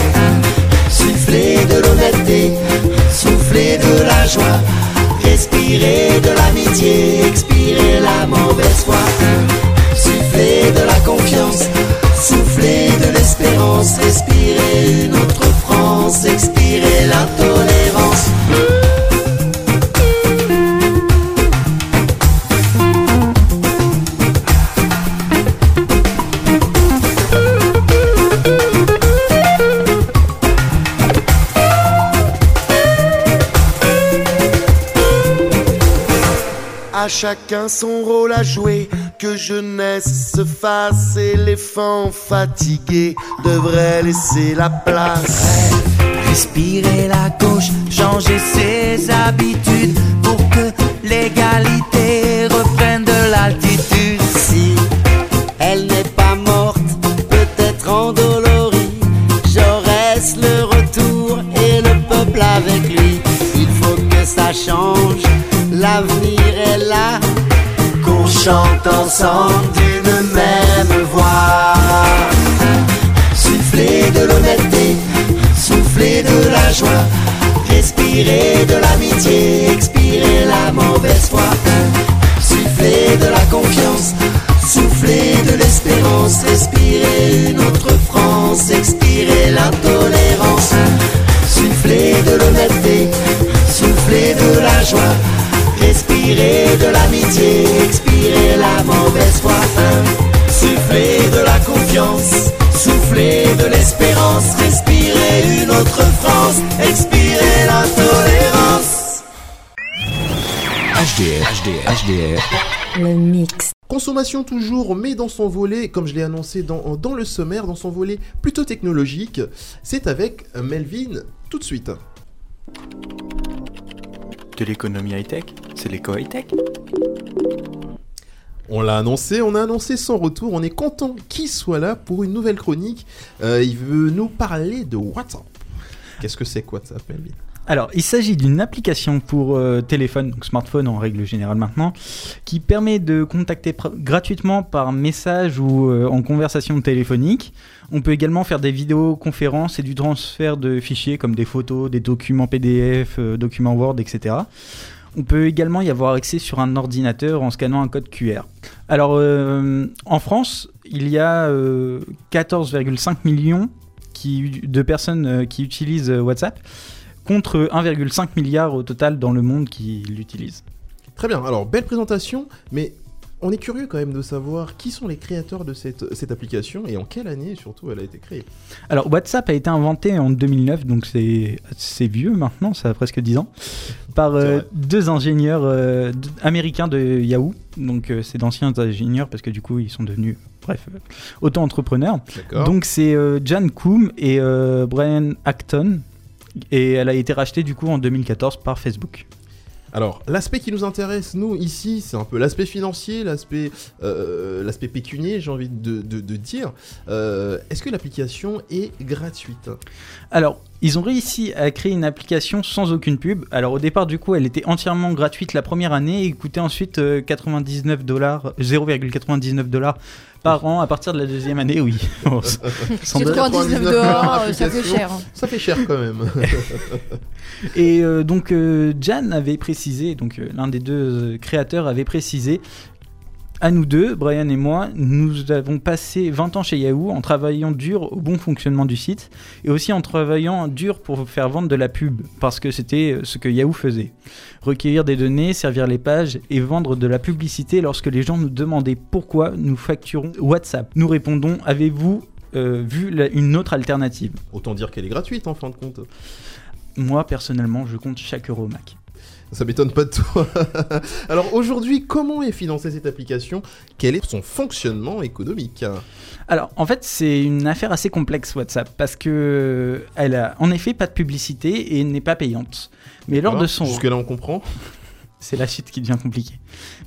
[SPEAKER 17] Souffler de l'honnêteté, souffler de la joie, l'amitié, expirer la mauvaise foi. Souffler de la confiance, souffler de l'espérance, respirer une autre France, expirer l'intolérance. Chacun son rôle à jouer, que jeunesse se fasse, éléphant fatigué devrait laisser la place.
[SPEAKER 20] Respirer la gauche, changer ses habitudes pour que l'égalité reprenne de l'altitude.
[SPEAKER 17] Si elle n'est pas morte, peut-être endolorie, Jaurès le retour et le peuple avec lui. Il faut que ça change, l'avenir est là, qu'on chante ensemble d'une même voix. Souffler de l'honnêteté, souffler de la joie, respirer de l'amitié, expirer la mauvaise foi. Souffler de la confiance, souffler de l'espérance, respirer une autre France, expirer l'intolérance. Souffler de l'honnêteté, souffler de respirer de l'amitié, expirer la mauvaise foi. Souffler de la confiance, souffler de l'espérance, respirer une autre France, expirer l'intolérance.
[SPEAKER 19] HDR, HDR, HDR.
[SPEAKER 8] Le mix.
[SPEAKER 2] Consommation toujours, mais dans son volet, comme je l'ai annoncé dans, dans le sommaire, dans son volet plutôt technologique, c'est avec Melvin tout de suite.
[SPEAKER 4] De l'économie high-tech C'est l'éco high-tech
[SPEAKER 2] On l'a annoncé, on a annoncé son retour, on est content qu'il soit là pour une nouvelle chronique. Euh, il veut nous parler de WhatsApp. Qu'est-ce que c'est que WhatsApp, Melvin
[SPEAKER 4] Alors, il s'agit d'une application pour euh, téléphone, donc smartphone en règle générale maintenant, qui permet de contacter gratuitement par message ou euh, en conversation téléphonique. On peut également faire des vidéoconférences et du transfert de fichiers comme des photos, des documents PDF, euh, documents Word, etc. On peut également y avoir accès sur un ordinateur en scannant un code QR. Alors, euh, en France, il y a euh, 14,5 millions qui, de personnes euh, qui utilisent euh, WhatsApp, contre 1,5 milliard au total dans le monde qui l'utilisent.
[SPEAKER 2] Très bien, alors belle présentation, mais on est curieux quand même de savoir qui sont les créateurs de cette, cette application et en quelle année surtout elle a été créée.
[SPEAKER 4] Alors, WhatsApp a été inventé en 2009, donc c'est vieux maintenant, ça a presque 10 ans, par euh, deux ingénieurs euh, américains de Yahoo. Donc, euh, c'est d'anciens ingénieurs parce que du coup, ils sont devenus, bref, auto-entrepreneurs. Donc, c'est Jan Koum et Brian Acton. Et elle a été rachetée du coup en 2014 par Facebook.
[SPEAKER 2] Alors, l'aspect qui nous intéresse, nous, ici, c'est un peu l'aspect financier, l'aspect euh, l'aspect pécunier, j'ai envie de, dire. Euh, Est-ce que l'application est gratuite?
[SPEAKER 4] Alors, ils ont réussi à créer une application sans aucune pub. Alors au départ, du coup, elle était entièrement gratuite la première année et coûtait ensuite euh, 99 dollars, 0,99 dollars par an à partir de la deuxième année, oui. Bon, sans- sans doute.
[SPEAKER 3] 99 dollars, euh, ça fait cher.
[SPEAKER 2] Ça fait cher quand même.
[SPEAKER 4] Et euh, donc euh, Jan avait précisé, donc euh, l'un des deux euh, créateurs avait précisé, à nous deux, Brian et moi, nous avons passé 20 ans chez Yahoo en travaillant dur au bon fonctionnement du site et aussi en travaillant dur pour faire vendre de la pub parce que c'était euh, ce que Yahoo faisait. Recueillir des données, servir les pages et vendre de la publicité lorsque les gens nous demandaient pourquoi nous facturons WhatsApp. Nous répondons, avez-vous euh, vu la- une autre alternative?
[SPEAKER 2] Autant dire qu'elle est gratuite en fin de compte.
[SPEAKER 4] Moi personnellement, je compte chaque euro Mac.
[SPEAKER 2] Ça m'étonne pas de toi. Alors aujourd'hui, comment est financée cette application? Quel est son fonctionnement économique?
[SPEAKER 4] Alors, en fait, c'est une affaire assez complexe WhatsApp parce que elle a en effet pas de publicité et n'est pas payante. Mais lors de son
[SPEAKER 2] Jusque-là, on comprend.
[SPEAKER 4] c'est la suite qui devient compliquée.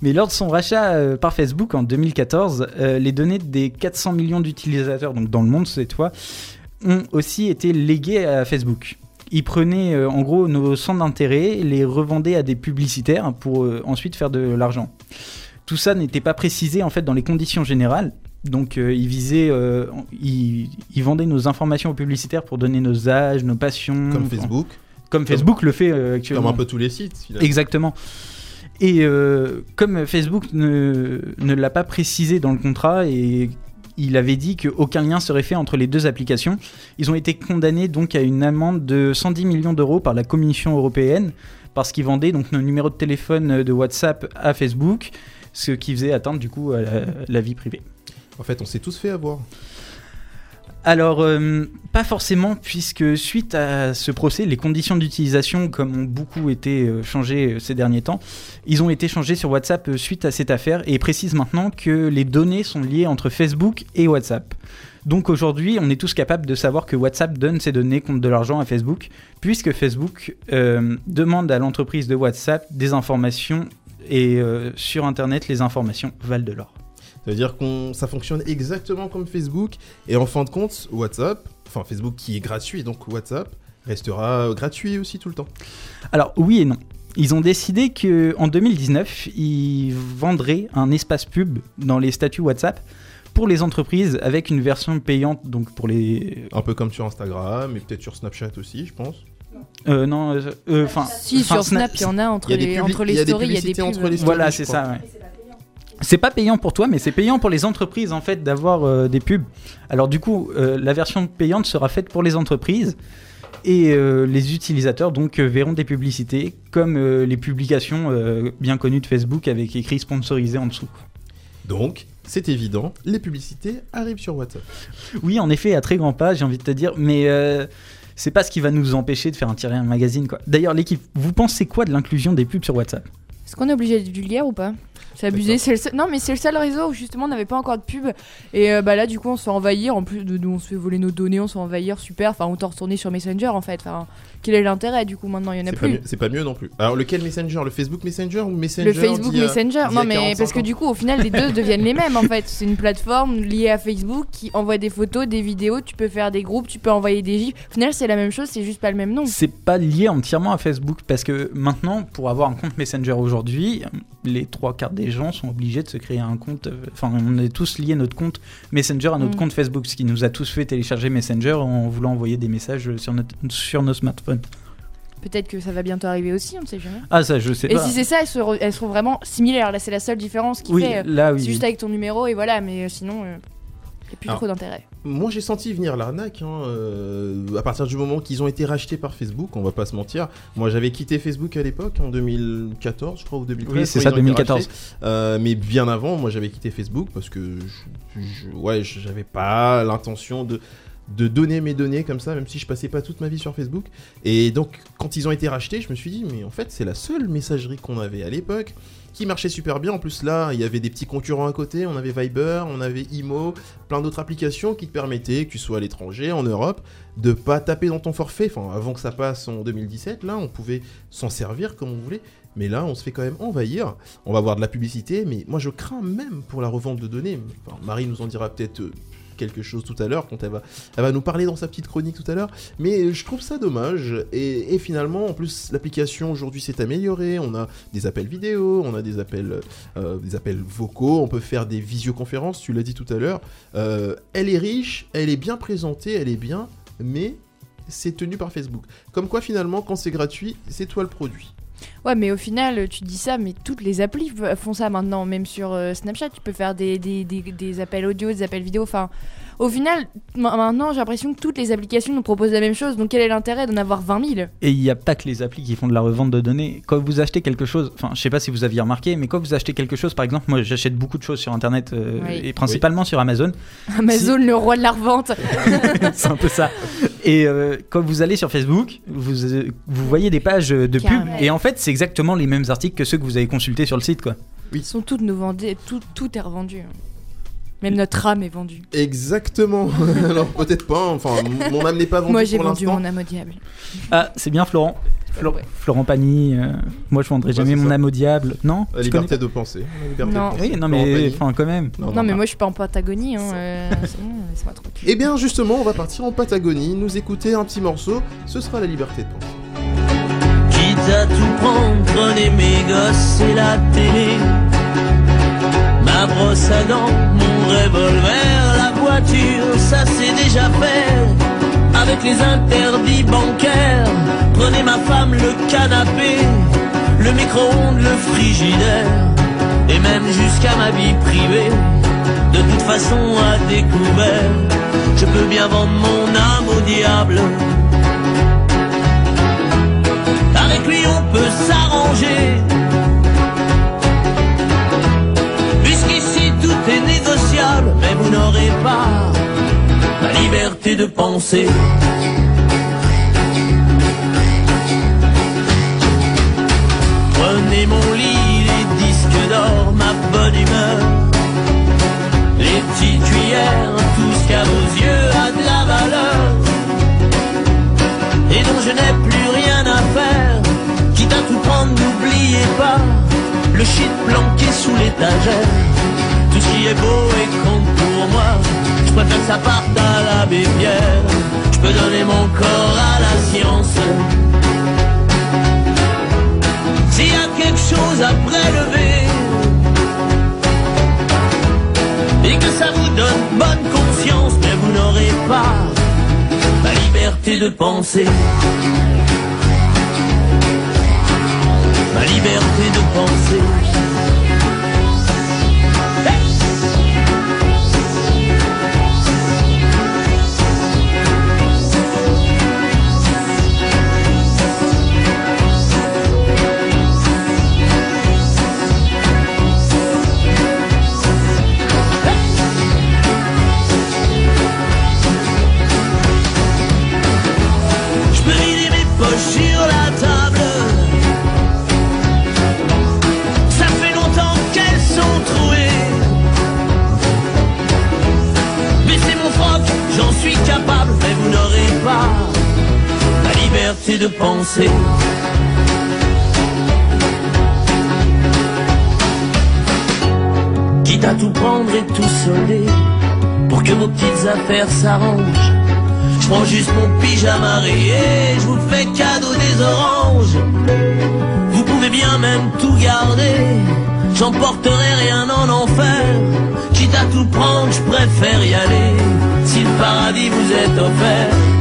[SPEAKER 4] Mais lors de son rachat euh, par Facebook en 2014, euh, les données des 400 millions d'utilisateurs, donc dans le monde cette fois, ont aussi été léguées à Facebook. Ils prenaient euh, en gros nos centres d'intérêt, les revendaient à des publicitaires pour euh, ensuite faire de l'argent. Tout ça n'était pas précisé en fait dans les conditions générales. Donc euh, ils visaient, euh, ils, ils vendaient nos informations aux publicitaires pour donner nos âges, nos passions.
[SPEAKER 2] Comme Facebook.
[SPEAKER 4] Comme Facebook le fait actuellement.
[SPEAKER 2] Comme un peu tous les sites. finalement.
[SPEAKER 4] Exactement. Et euh, comme Facebook ne, ne l'a pas précisé dans le contrat et il avait dit qu'aucun lien serait fait entre les deux applications, ils ont été condamnés donc à une amende de 110 millions d'euros par la Commission européenne parce qu'ils vendaient donc nos numéros de téléphone de WhatsApp à Facebook, ce qui faisait atteindre du coup la, la vie privée.
[SPEAKER 2] En fait, on s'est tous fait avoir.
[SPEAKER 4] Alors, euh, pas forcément, puisque suite à ce procès, les conditions d'utilisation, comme ont beaucoup été euh, changées euh, ces derniers temps, ils ont été changés sur WhatsApp suite à cette affaire et précisent maintenant que les données sont liées entre Facebook et WhatsApp. Donc aujourd'hui, on est tous capables de savoir que WhatsApp donne ces données contre de l'argent à Facebook, puisque Facebook demande à l'entreprise de WhatsApp des informations et sur Internet, les informations valent de l'or.
[SPEAKER 2] Ça veut dire qu'on ça fonctionne exactement comme Facebook et en fin de compte, WhatsApp, enfin Facebook qui est gratuit, donc WhatsApp restera gratuit aussi tout le temps.
[SPEAKER 4] Alors oui et non. Ils ont décidé que en 2019, ils vendraient un espace pub dans les statuts WhatsApp pour les entreprises avec une version payante donc pour les
[SPEAKER 2] Un peu comme sur Instagram et peut-être sur Snapchat aussi, je pense.
[SPEAKER 4] euh, non euh, euh, enfin
[SPEAKER 3] Si, sur Snap, il y en a entre
[SPEAKER 2] y a
[SPEAKER 3] les, entre les
[SPEAKER 2] il y a des
[SPEAKER 3] stories, il y a des
[SPEAKER 2] publicités
[SPEAKER 3] pubs.
[SPEAKER 2] entre les stories.
[SPEAKER 4] voilà c'est ça ouais. C'est pas payant pour toi, mais c'est payant pour les entreprises en fait d'avoir euh, des pubs. Alors du coup, euh, la version payante sera faite pour les entreprises et euh, les utilisateurs donc verront des publicités comme euh, les publications euh, bien connues de Facebook avec écrit sponsorisé en dessous.
[SPEAKER 2] Donc, c'est évident, les publicités arrivent sur WhatsApp.
[SPEAKER 4] Oui, en effet, à très grands pas, j'ai envie de te dire, mais euh, c'est pas ce qui va nous empêcher de faire un tirer un magazine quoi. D'ailleurs, l'équipe, vous pensez quoi de l'inclusion des pubs sur WhatsApp?
[SPEAKER 3] Est-ce qu'on est obligé de vulgaire ou pas? C'est abusé. C'est le seul- Non, mais c'est le seul réseau où justement on n'avait pas encore de pub. Et euh, bah là, du coup, on se fait envahir. En plus de nous, on se fait voler nos données, on se fait envahir. Super. Enfin, autant retourner sur Messenger en fait. Enfin, quel est l'intérêt du coup maintenant? Il y en a
[SPEAKER 2] C'est pas,
[SPEAKER 3] plus.
[SPEAKER 2] mieux- c'est pas mieux non plus. Alors, lequel Messenger? Le Facebook Messenger ou Messenger
[SPEAKER 3] Le Facebook Messenger.
[SPEAKER 2] a
[SPEAKER 3] Non, mais
[SPEAKER 2] 45
[SPEAKER 3] parce que du coup, au final, les deux deviennent les mêmes en fait. C'est une plateforme liée à Facebook qui envoie des photos, des vidéos. Tu peux faire des groupes, tu peux envoyer des gifs. Au final, c'est la même chose, c'est juste pas le même nom.
[SPEAKER 4] C'est pas lié entièrement à Facebook parce que maintenant, pour avoir un compte Messenger aujourd'hui, les trois quarts des gens sont obligés de se créer un compte. euh, Enfin, on est tous liés notre compte Messenger à notre
[SPEAKER 3] Mm.
[SPEAKER 4] compte Facebook, ce qui nous a tous fait télécharger Messenger en voulant envoyer des messages sur, notre, sur nos smartphones.
[SPEAKER 3] Peut-être que ça va bientôt arriver aussi, on ne sait jamais.
[SPEAKER 4] Ah, ça, je sais
[SPEAKER 3] Et
[SPEAKER 4] pas.
[SPEAKER 3] si c'est ça, elles, se elles seront vraiment similaires. Là, c'est la seule différence qui
[SPEAKER 4] Oui,
[SPEAKER 3] fait. euh,
[SPEAKER 4] là, oui,
[SPEAKER 3] C'est juste avec ton numéro et voilà, mais euh, sinon, il n'y a plus
[SPEAKER 2] Alors,
[SPEAKER 3] trop d'intérêt.
[SPEAKER 2] Moi, j'ai senti venir l'arnaque. hein, euh, à partir du moment qu'ils ont été rachetés par Facebook, on va pas se mentir. Moi, j'avais quitté Facebook à l'époque, en 2014, je crois, ou 2013.
[SPEAKER 4] Oui, c'est ça,
[SPEAKER 2] ils ont été
[SPEAKER 4] 2014.
[SPEAKER 2] rachetés. Euh, mais bien avant, moi, j'avais quitté Facebook parce que je, je- ouais, j'avais pas l'intention de de donner mes données comme ça, même si je passais pas toute ma vie sur Facebook. Et donc, quand ils ont été rachetés, je me suis dit, mais en fait, c'est la seule messagerie qu'on avait à l'époque qui marchait super bien. En plus, là, il y avait des petits concurrents à côté. On avait Viber, on avait Imo, plein d'autres applications qui te permettaient, que tu sois à l'étranger, en Europe, de pas taper dans ton forfait. Enfin, avant que ça passe en 2017, là, on pouvait s'en servir comme on voulait. Mais là, on se fait quand même envahir. On va avoir de la publicité, mais moi, je crains même pour la revente de données. Marie nous en dira peut-être euh, quelque chose tout à l'heure quand elle va, elle va nous parler dans sa petite chronique tout à l'heure. Mais je trouve ça dommage. Et, et finalement, en plus, l'application aujourd'hui s'est améliorée. On a des appels vidéo, on a des appels, euh, des appels vocaux, on peut faire des visioconférences. Tu l'as dit tout à l'heure. Euh, elle est riche, elle est bien présentée, elle est bien, mais c'est tenu par Facebook. Comme quoi, finalement, quand c'est gratuit, c'est toi le produit.
[SPEAKER 3] Ouais, mais au final, tu dis ça, mais toutes les applis font ça maintenant. Même sur euh, Snapchat, tu peux faire des, des, des, des appels audio, des appels vidéo. Enfin, au final, ma- maintenant, j'ai l'impression que toutes les applications nous proposent la même chose. Donc, quel est l'intérêt d'en avoir 20 000
[SPEAKER 4] Et il n'y a pas que les applis qui font de la revente de données. Quand vous achetez quelque chose, enfin, je sais pas si vous aviez remarqué, mais quand vous achetez quelque chose, par exemple, moi j'achète beaucoup de choses sur internet euh,
[SPEAKER 3] Oui.
[SPEAKER 4] et principalement sur Amazon.
[SPEAKER 3] Amazon, le roi de la revente.
[SPEAKER 4] c'est un peu ça. Et euh, quand vous allez sur Facebook, vous, vous voyez des pages de pub
[SPEAKER 3] Carrément.
[SPEAKER 4] et en fait fait, c'est exactement les mêmes articles que ceux que vous avez consultés sur le site, quoi.
[SPEAKER 3] Ils sont toutes nos vendées, tout, tout est revendu. hein. Même notre âme est vendue.
[SPEAKER 2] Exactement. Alors peut-être pas. Enfin, m- mon âme n'est pas vendue
[SPEAKER 3] Moi j'ai vendu mon âme au diable.
[SPEAKER 4] Ah, c'est bien Florent. Flo- Florent Pagny, euh, moi je vendrai
[SPEAKER 2] Ouais,
[SPEAKER 4] jamais mon
[SPEAKER 2] ça.
[SPEAKER 4] âme au diable. Non
[SPEAKER 2] La
[SPEAKER 4] Tu
[SPEAKER 2] liberté
[SPEAKER 4] connais
[SPEAKER 2] de penser. La liberté
[SPEAKER 3] Non.
[SPEAKER 2] de penser.
[SPEAKER 4] Oui, non, mais enfin, quand même.
[SPEAKER 3] Non, mais moi je suis pas en Patagonie. Hein, euh, laisse-moi tranquille.
[SPEAKER 2] Eh bien justement, on va partir en Patagonie, nous écouter un petit morceau. Ce sera la liberté de penser.
[SPEAKER 20] À tout prendre, prenez mes gosses et la télé. Ma brosse à dents, mon revolver, la voiture, ça c'est déjà fait. Avec les interdits bancaires, prenez ma femme, le canapé, le micro-ondes, le frigidaire, et même jusqu'à ma vie privée. De toute façon, à découvert, je peux bien vendre mon âme au diable. Lui on peut s'arranger. Puisqu'ici tout est négociable Mais vous n'aurez pas la liberté de penser. Prenez mon lit, les disques d'or, ma bonne humeur. Les petites cuillères, tout ce qu'à vos yeux a de la valeur. Et dont je n'ai plus. N'oubliez pas le shit planqué sous l'étagère. Tout ce qui est beau et compte pour moi, je préfère que ça parte à l'abbé Pierre. Je peux donner mon corps à la science. S'il y a quelque chose à prélever, et que ça vous donne bonne conscience, mais vous n'aurez pas la liberté de penser. Ma liberté de penser. De penser. Quitte à tout prendre et tout solder, pour que vos petites affaires s'arrangent. Je prends juste mon pyjama rayé, je vous fais cadeau des oranges. Vous pouvez bien même tout garder, j'emporterai rien en enfer. Quitte à tout prendre, je préfère y aller, si le paradis vous est offert.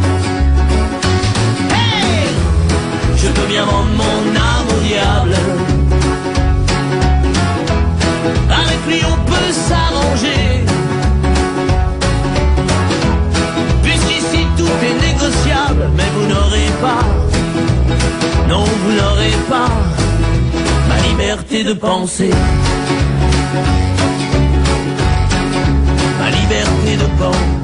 [SPEAKER 20] Je peux bien vendre mon âme au diable. Avec lui on peut s'arranger. Puisqu'ici tout est négociable, mais vous n'aurez pas, non vous n'aurez pas ma liberté de penser. Ma liberté de penser.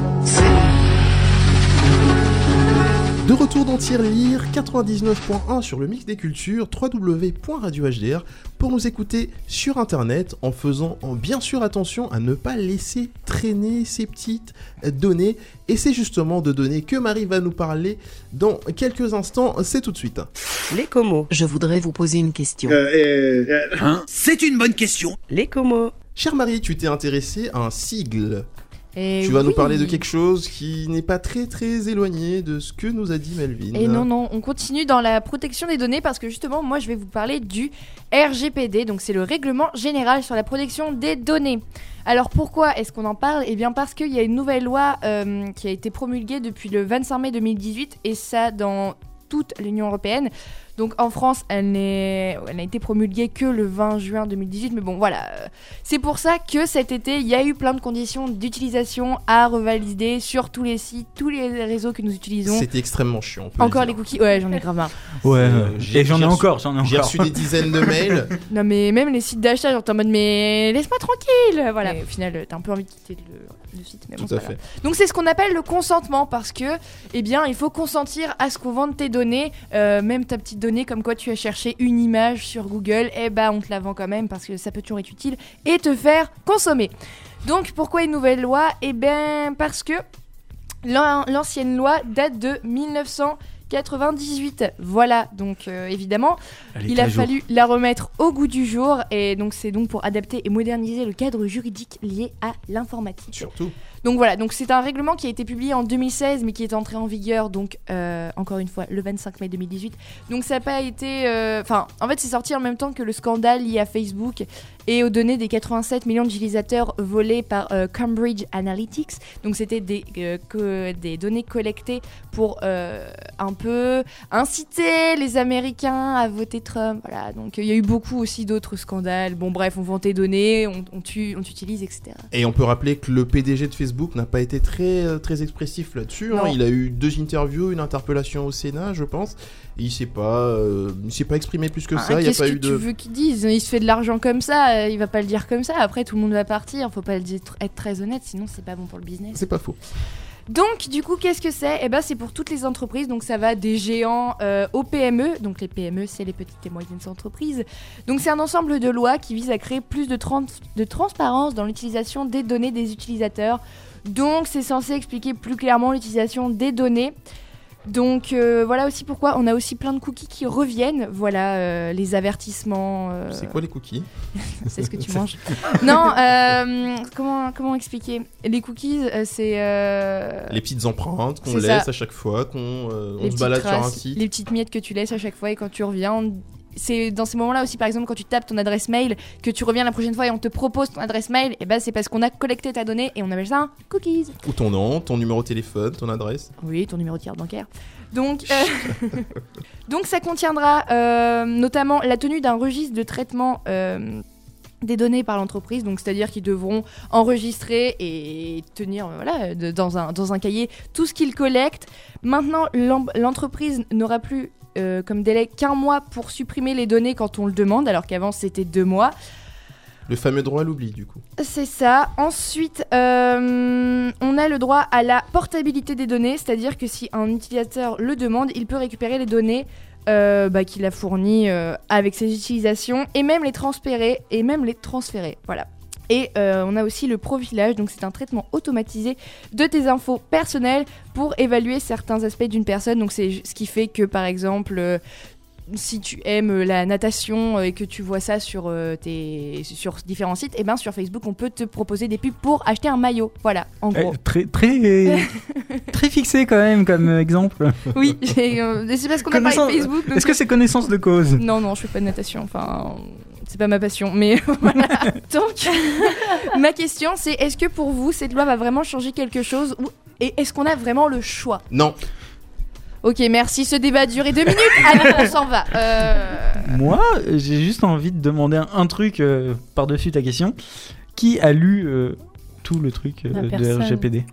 [SPEAKER 2] Retour dans Lire 99.1 sur le mix des cultures, www.radiohdr pour nous écouter sur internet en faisant en bien sûr attention à ne pas laisser traîner ces petites données. Et c'est justement de données que Marie va nous parler dans quelques instants, c'est tout de suite.
[SPEAKER 1] Les comos.
[SPEAKER 21] Je voudrais vous poser une question.
[SPEAKER 2] C'est une bonne question.
[SPEAKER 1] Les comos.
[SPEAKER 2] Chère Marie, tu t'es intéressée à un sigle.
[SPEAKER 3] Et
[SPEAKER 2] tu vas nous parler de quelque chose qui n'est pas très très éloigné de ce que nous a dit Melvin.
[SPEAKER 3] Et non, non, on continue dans la protection des données parce que justement, moi, je vais vous parler du RGPD, donc c'est le règlement général sur la protection des données. Alors pourquoi est-ce qu'on en parle? Eh bien parce qu'il y a une nouvelle loi euh, qui a été promulguée depuis le 25 mai 2018 et ça dans toute l'Union européenne. Donc en France, elle n'a été promulguée que le 20 juin 2018, mais bon voilà. C'est pour ça que cet été, il y a eu plein de conditions d'utilisation à revalider sur tous les sites, tous les réseaux que nous utilisons.
[SPEAKER 2] C'était extrêmement chiant. le
[SPEAKER 3] Encore les cookies, ouais, j'en ai grave marre.
[SPEAKER 4] Ouais,
[SPEAKER 2] Euh,
[SPEAKER 4] et j'en ai, encore, j'en ai encore.
[SPEAKER 2] J'ai reçu des dizaines de mails.
[SPEAKER 3] Non mais même les sites d'achat, genre t'es en mode mais laisse-moi tranquille, voilà. Mais au final, t'as un peu envie de quitter le, le site, mais bon,
[SPEAKER 2] Tout
[SPEAKER 3] c'est
[SPEAKER 2] à
[SPEAKER 3] pas
[SPEAKER 2] fait.
[SPEAKER 3] grave. Donc c'est ce qu'on appelle le consentement parce que, eh bien, il faut consentir à ce qu'on vende tes données, euh, même ta petite données comme quoi tu as cherché une image sur Google, eh ben on te la vend quand même parce que ça peut toujours être utile et te faire consommer. Donc pourquoi une nouvelle loi? Eh ben parce que l'an- l'ancienne loi date de 1998. Voilà, donc euh, évidemment, il a
[SPEAKER 4] jour.
[SPEAKER 3] fallu la remettre au goût du jour et donc c'est donc pour adapter et moderniser le cadre juridique lié à l'informatique.
[SPEAKER 2] Surtout.
[SPEAKER 3] Donc voilà, donc c'est un règlement qui a été publié en 2016 mais qui est entré en vigueur donc euh, encore une fois le 25 mai 2018. Donc ça n'a pas été, euh, enfin en fait c'est sorti en même temps que le scandale lié à Facebook et aux données des 87 millions d'utilisateurs volés par euh, Cambridge Analytics. Donc c'était des, des données collectées pour un peu inciter les Américains à voter Trump. Voilà, donc il y a eu beaucoup aussi d'autres scandales. Bon bref, on vend tes données, on, on tue- on t'utilise, etc.
[SPEAKER 2] Et on peut rappeler que le PDG de Facebook n'a pas été très, euh, très expressif là-dessus. hein. Il a eu deux interviews, une interpellation au Sénat, je pense. Et il s'est pas, euh, il s'est pas exprimé plus que
[SPEAKER 3] Ah,
[SPEAKER 2] ça. Il y a pas
[SPEAKER 3] que
[SPEAKER 2] eu
[SPEAKER 3] tu veux qu'ils disent Il se fait de l'argent comme ça, euh, il va pas le dire comme ça. Après, tout le monde va partir. Faut pas le dire, être très honnête, sinon c'est pas bon pour le business.
[SPEAKER 2] C'est pas faux.
[SPEAKER 3] Donc, du coup, qu'est-ce que c'est? Eh ben, c'est pour toutes les entreprises. Donc, ça va des géants euh, aux PME. Donc, les PME, c'est les petites et moyennes entreprises. Donc, c'est un ensemble de lois qui vise à créer plus de, tran- de transparence dans l'utilisation des données des utilisateurs. Donc, c'est censé expliquer plus clairement l'utilisation des données. Donc euh, voilà aussi pourquoi on a aussi plein de cookies qui reviennent. Voilà euh, les avertissements. euh,
[SPEAKER 2] C'est quoi les cookies?
[SPEAKER 3] C'est ce que tu manges. non, comment, comment expliquer? Les cookies, c'est.
[SPEAKER 2] Les petites empreintes qu'on laisse
[SPEAKER 3] ça.
[SPEAKER 2] à chaque fois, qu'on on se balade sur un site.
[SPEAKER 3] Les petites miettes que tu laisses à chaque fois et quand tu reviens. on- C'est dans ces moments-là aussi, par exemple, quand tu tapes ton adresse mail, que tu reviens la prochaine fois et on te propose ton adresse mail, et ben c'est parce qu'on a collecté ta donnée et on appelle ça un cookies.
[SPEAKER 2] Ou ton nom, ton numéro de téléphone, ton adresse.
[SPEAKER 3] Oui, ton numéro de carte bancaire. Donc, euh, donc ça contiendra euh, notamment la tenue d'un registre de traitement euh, des données par l'entreprise, donc c'est-à-dire qu'ils devront enregistrer et tenir voilà, de- dans, un, dans un cahier tout ce qu'ils collectent. Maintenant, l'entreprise n'aura plus euh, comme délai qu'un mois pour supprimer les données quand on le demande, alors qu'avant c'était deux mois.
[SPEAKER 2] Le fameux droit à l'oubli, du coup.
[SPEAKER 3] C'est ça. Ensuite, euh, on a le droit à la portabilité des données, c'est-à-dire que si un utilisateur le demande, il peut récupérer les données euh, bah, qu'il a fournies euh, avec ses utilisations et même les transférer et même les transférer. Voilà. Et euh, on a aussi le profilage, donc c'est un traitement automatisé de tes infos personnelles pour évaluer certains aspects d'une personne. Donc c'est ce qui fait que par exemple, euh, si tu aimes la natation euh, et que tu vois ça sur, euh, tes, sur différents sites, et ben sur Facebook on peut te proposer des pubs pour acheter un maillot. Voilà, en
[SPEAKER 4] Eh,
[SPEAKER 3] gros.
[SPEAKER 4] très, très, très fixé quand même comme exemple.
[SPEAKER 3] Oui, euh, c'est parce qu'on a parlé de Facebook.
[SPEAKER 4] Est-ce que c'est connaissance de cause?
[SPEAKER 3] Non, non, je fais pas de natation. Enfin, c'est pas ma passion. Mais voilà. Donc, ma question, c'est est-ce que pour vous, cette loi va vraiment changer quelque chose ou... Et est-ce qu'on a vraiment le choix?
[SPEAKER 2] Non.
[SPEAKER 3] Ok, merci. Ce débat a duré deux minutes. Allez, on s'en va. Euh,
[SPEAKER 4] Moi, j'ai juste envie de demander un, un truc euh, par-dessus ta question. Qui a lu euh, tout le truc euh, de. RGPD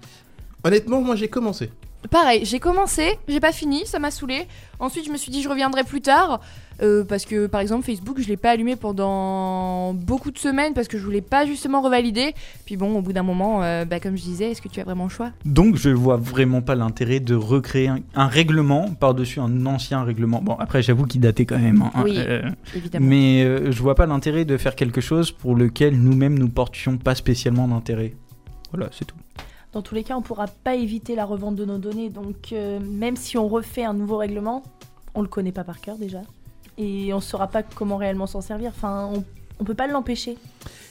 [SPEAKER 2] Honnêtement, moi j'ai commencé.
[SPEAKER 3] Pareil, j'ai commencé, j'ai pas fini, ça m'a saoulé. Ensuite, je me suis dit je reviendrai plus tard euh, parce que par exemple Facebook, je l'ai pas allumé pendant beaucoup de semaines parce que je voulais pas justement revalider. Puis bon, au bout d'un moment, euh, bah, comme je disais, est-ce que tu as vraiment le choix?
[SPEAKER 4] Donc je vois vraiment pas l'intérêt de recréer un, un règlement par-dessus un ancien règlement. Bon après j'avoue qu'il datait quand même. hein,
[SPEAKER 3] Oui, évidemment.
[SPEAKER 4] Mais euh, je vois pas l'intérêt de faire quelque chose pour lequel nous-mêmes nous portions pas spécialement d'intérêt. Voilà, c'est tout.
[SPEAKER 5] Dans tous les cas, on ne pourra pas éviter la revente de nos données. Donc, euh, même si on refait un nouveau règlement, on ne le connaît pas par cœur déjà. Et on ne saura pas comment réellement s'en servir. Enfin, on ne peut pas l'empêcher.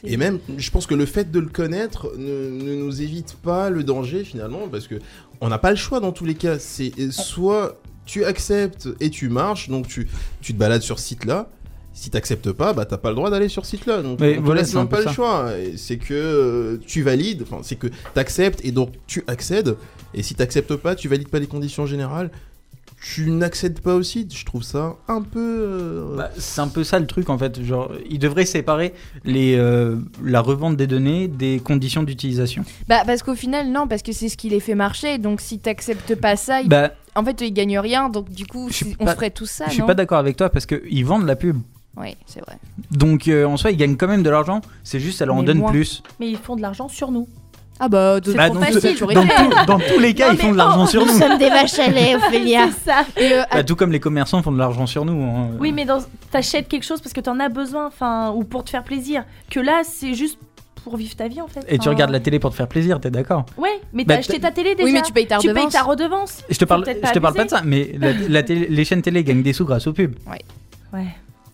[SPEAKER 2] Et même, je pense que le fait de le connaître ne, ne nous évite pas le danger finalement, parce que on n'a pas le choix dans tous les cas. C'est euh, soit tu acceptes et tu marches, donc tu, tu te balades sur ce site-là. Si t'acceptes pas, bah t'as pas le droit d'aller sur ce site-là. Donc
[SPEAKER 4] Mais
[SPEAKER 2] on te
[SPEAKER 4] voilà,
[SPEAKER 2] laisse même
[SPEAKER 4] peu
[SPEAKER 2] pas le
[SPEAKER 4] ça.
[SPEAKER 2] choix. C'est que euh, tu valides, enfin c'est que t'acceptes et donc tu accèdes. Et si t'acceptes pas, tu valides pas les conditions générales. Tu n'accèdes pas aussi. Je trouve ça un peu. euh,
[SPEAKER 4] Bah, c'est un peu ça le truc en fait. Genre, ils devraient séparer les, euh, la revente des données des conditions d'utilisation.
[SPEAKER 3] Bah parce qu'au final non, parce que c'est ce qui les fait marcher. Donc si t'acceptes pas ça, ils-
[SPEAKER 4] Bah,
[SPEAKER 3] en fait ils gagnent rien. Donc du coup, on
[SPEAKER 4] pas-
[SPEAKER 3] ferait tout ça.
[SPEAKER 4] je suis
[SPEAKER 3] non
[SPEAKER 4] pas d'accord avec toi parce qu'ils vendent la pub.
[SPEAKER 3] Oui, c'est vrai.
[SPEAKER 4] Donc euh, en soi, ils gagnent quand même de l'argent. C'est juste, ça leur en
[SPEAKER 5] Mais
[SPEAKER 4] donne
[SPEAKER 5] moins.
[SPEAKER 4] plus.
[SPEAKER 5] Mais ils font de l'argent sur nous.
[SPEAKER 3] Ah bah, de-
[SPEAKER 4] Bah,
[SPEAKER 3] trop
[SPEAKER 4] dans,
[SPEAKER 3] facile,
[SPEAKER 4] tout-
[SPEAKER 3] j'aurais
[SPEAKER 4] dans
[SPEAKER 3] fait.
[SPEAKER 4] tout- dans tous les cas,
[SPEAKER 3] Non,
[SPEAKER 4] ils font de l'argent
[SPEAKER 3] oh,
[SPEAKER 4] sur
[SPEAKER 3] nous
[SPEAKER 4] nous.
[SPEAKER 3] sommes des vaches à lait, Ophélia.
[SPEAKER 5] C'est ça.
[SPEAKER 3] Et, euh,
[SPEAKER 4] Bah, tout comme les commerçants font de l'argent sur nous. hein.
[SPEAKER 5] Oui, mais dans... t'achètes quelque chose parce que t'en as besoin, enfin, ou pour te faire plaisir. Que là, c'est juste pour vivre ta vie en fait.
[SPEAKER 4] Et tu
[SPEAKER 5] Enfin,
[SPEAKER 4] regardes la télé pour te faire plaisir, t'es d'accord
[SPEAKER 5] Ouais, mais
[SPEAKER 4] Bah,
[SPEAKER 5] t'as acheté ta télé déjà.
[SPEAKER 3] Oui, mais tu payes ta
[SPEAKER 5] Tu payes
[SPEAKER 3] redevance.
[SPEAKER 5] ta redevance.
[SPEAKER 4] Je te parle, je te parle pas de ça, mais la, la télé- les chaînes télé gagnent des sous grâce aux pubs.
[SPEAKER 3] Ouais.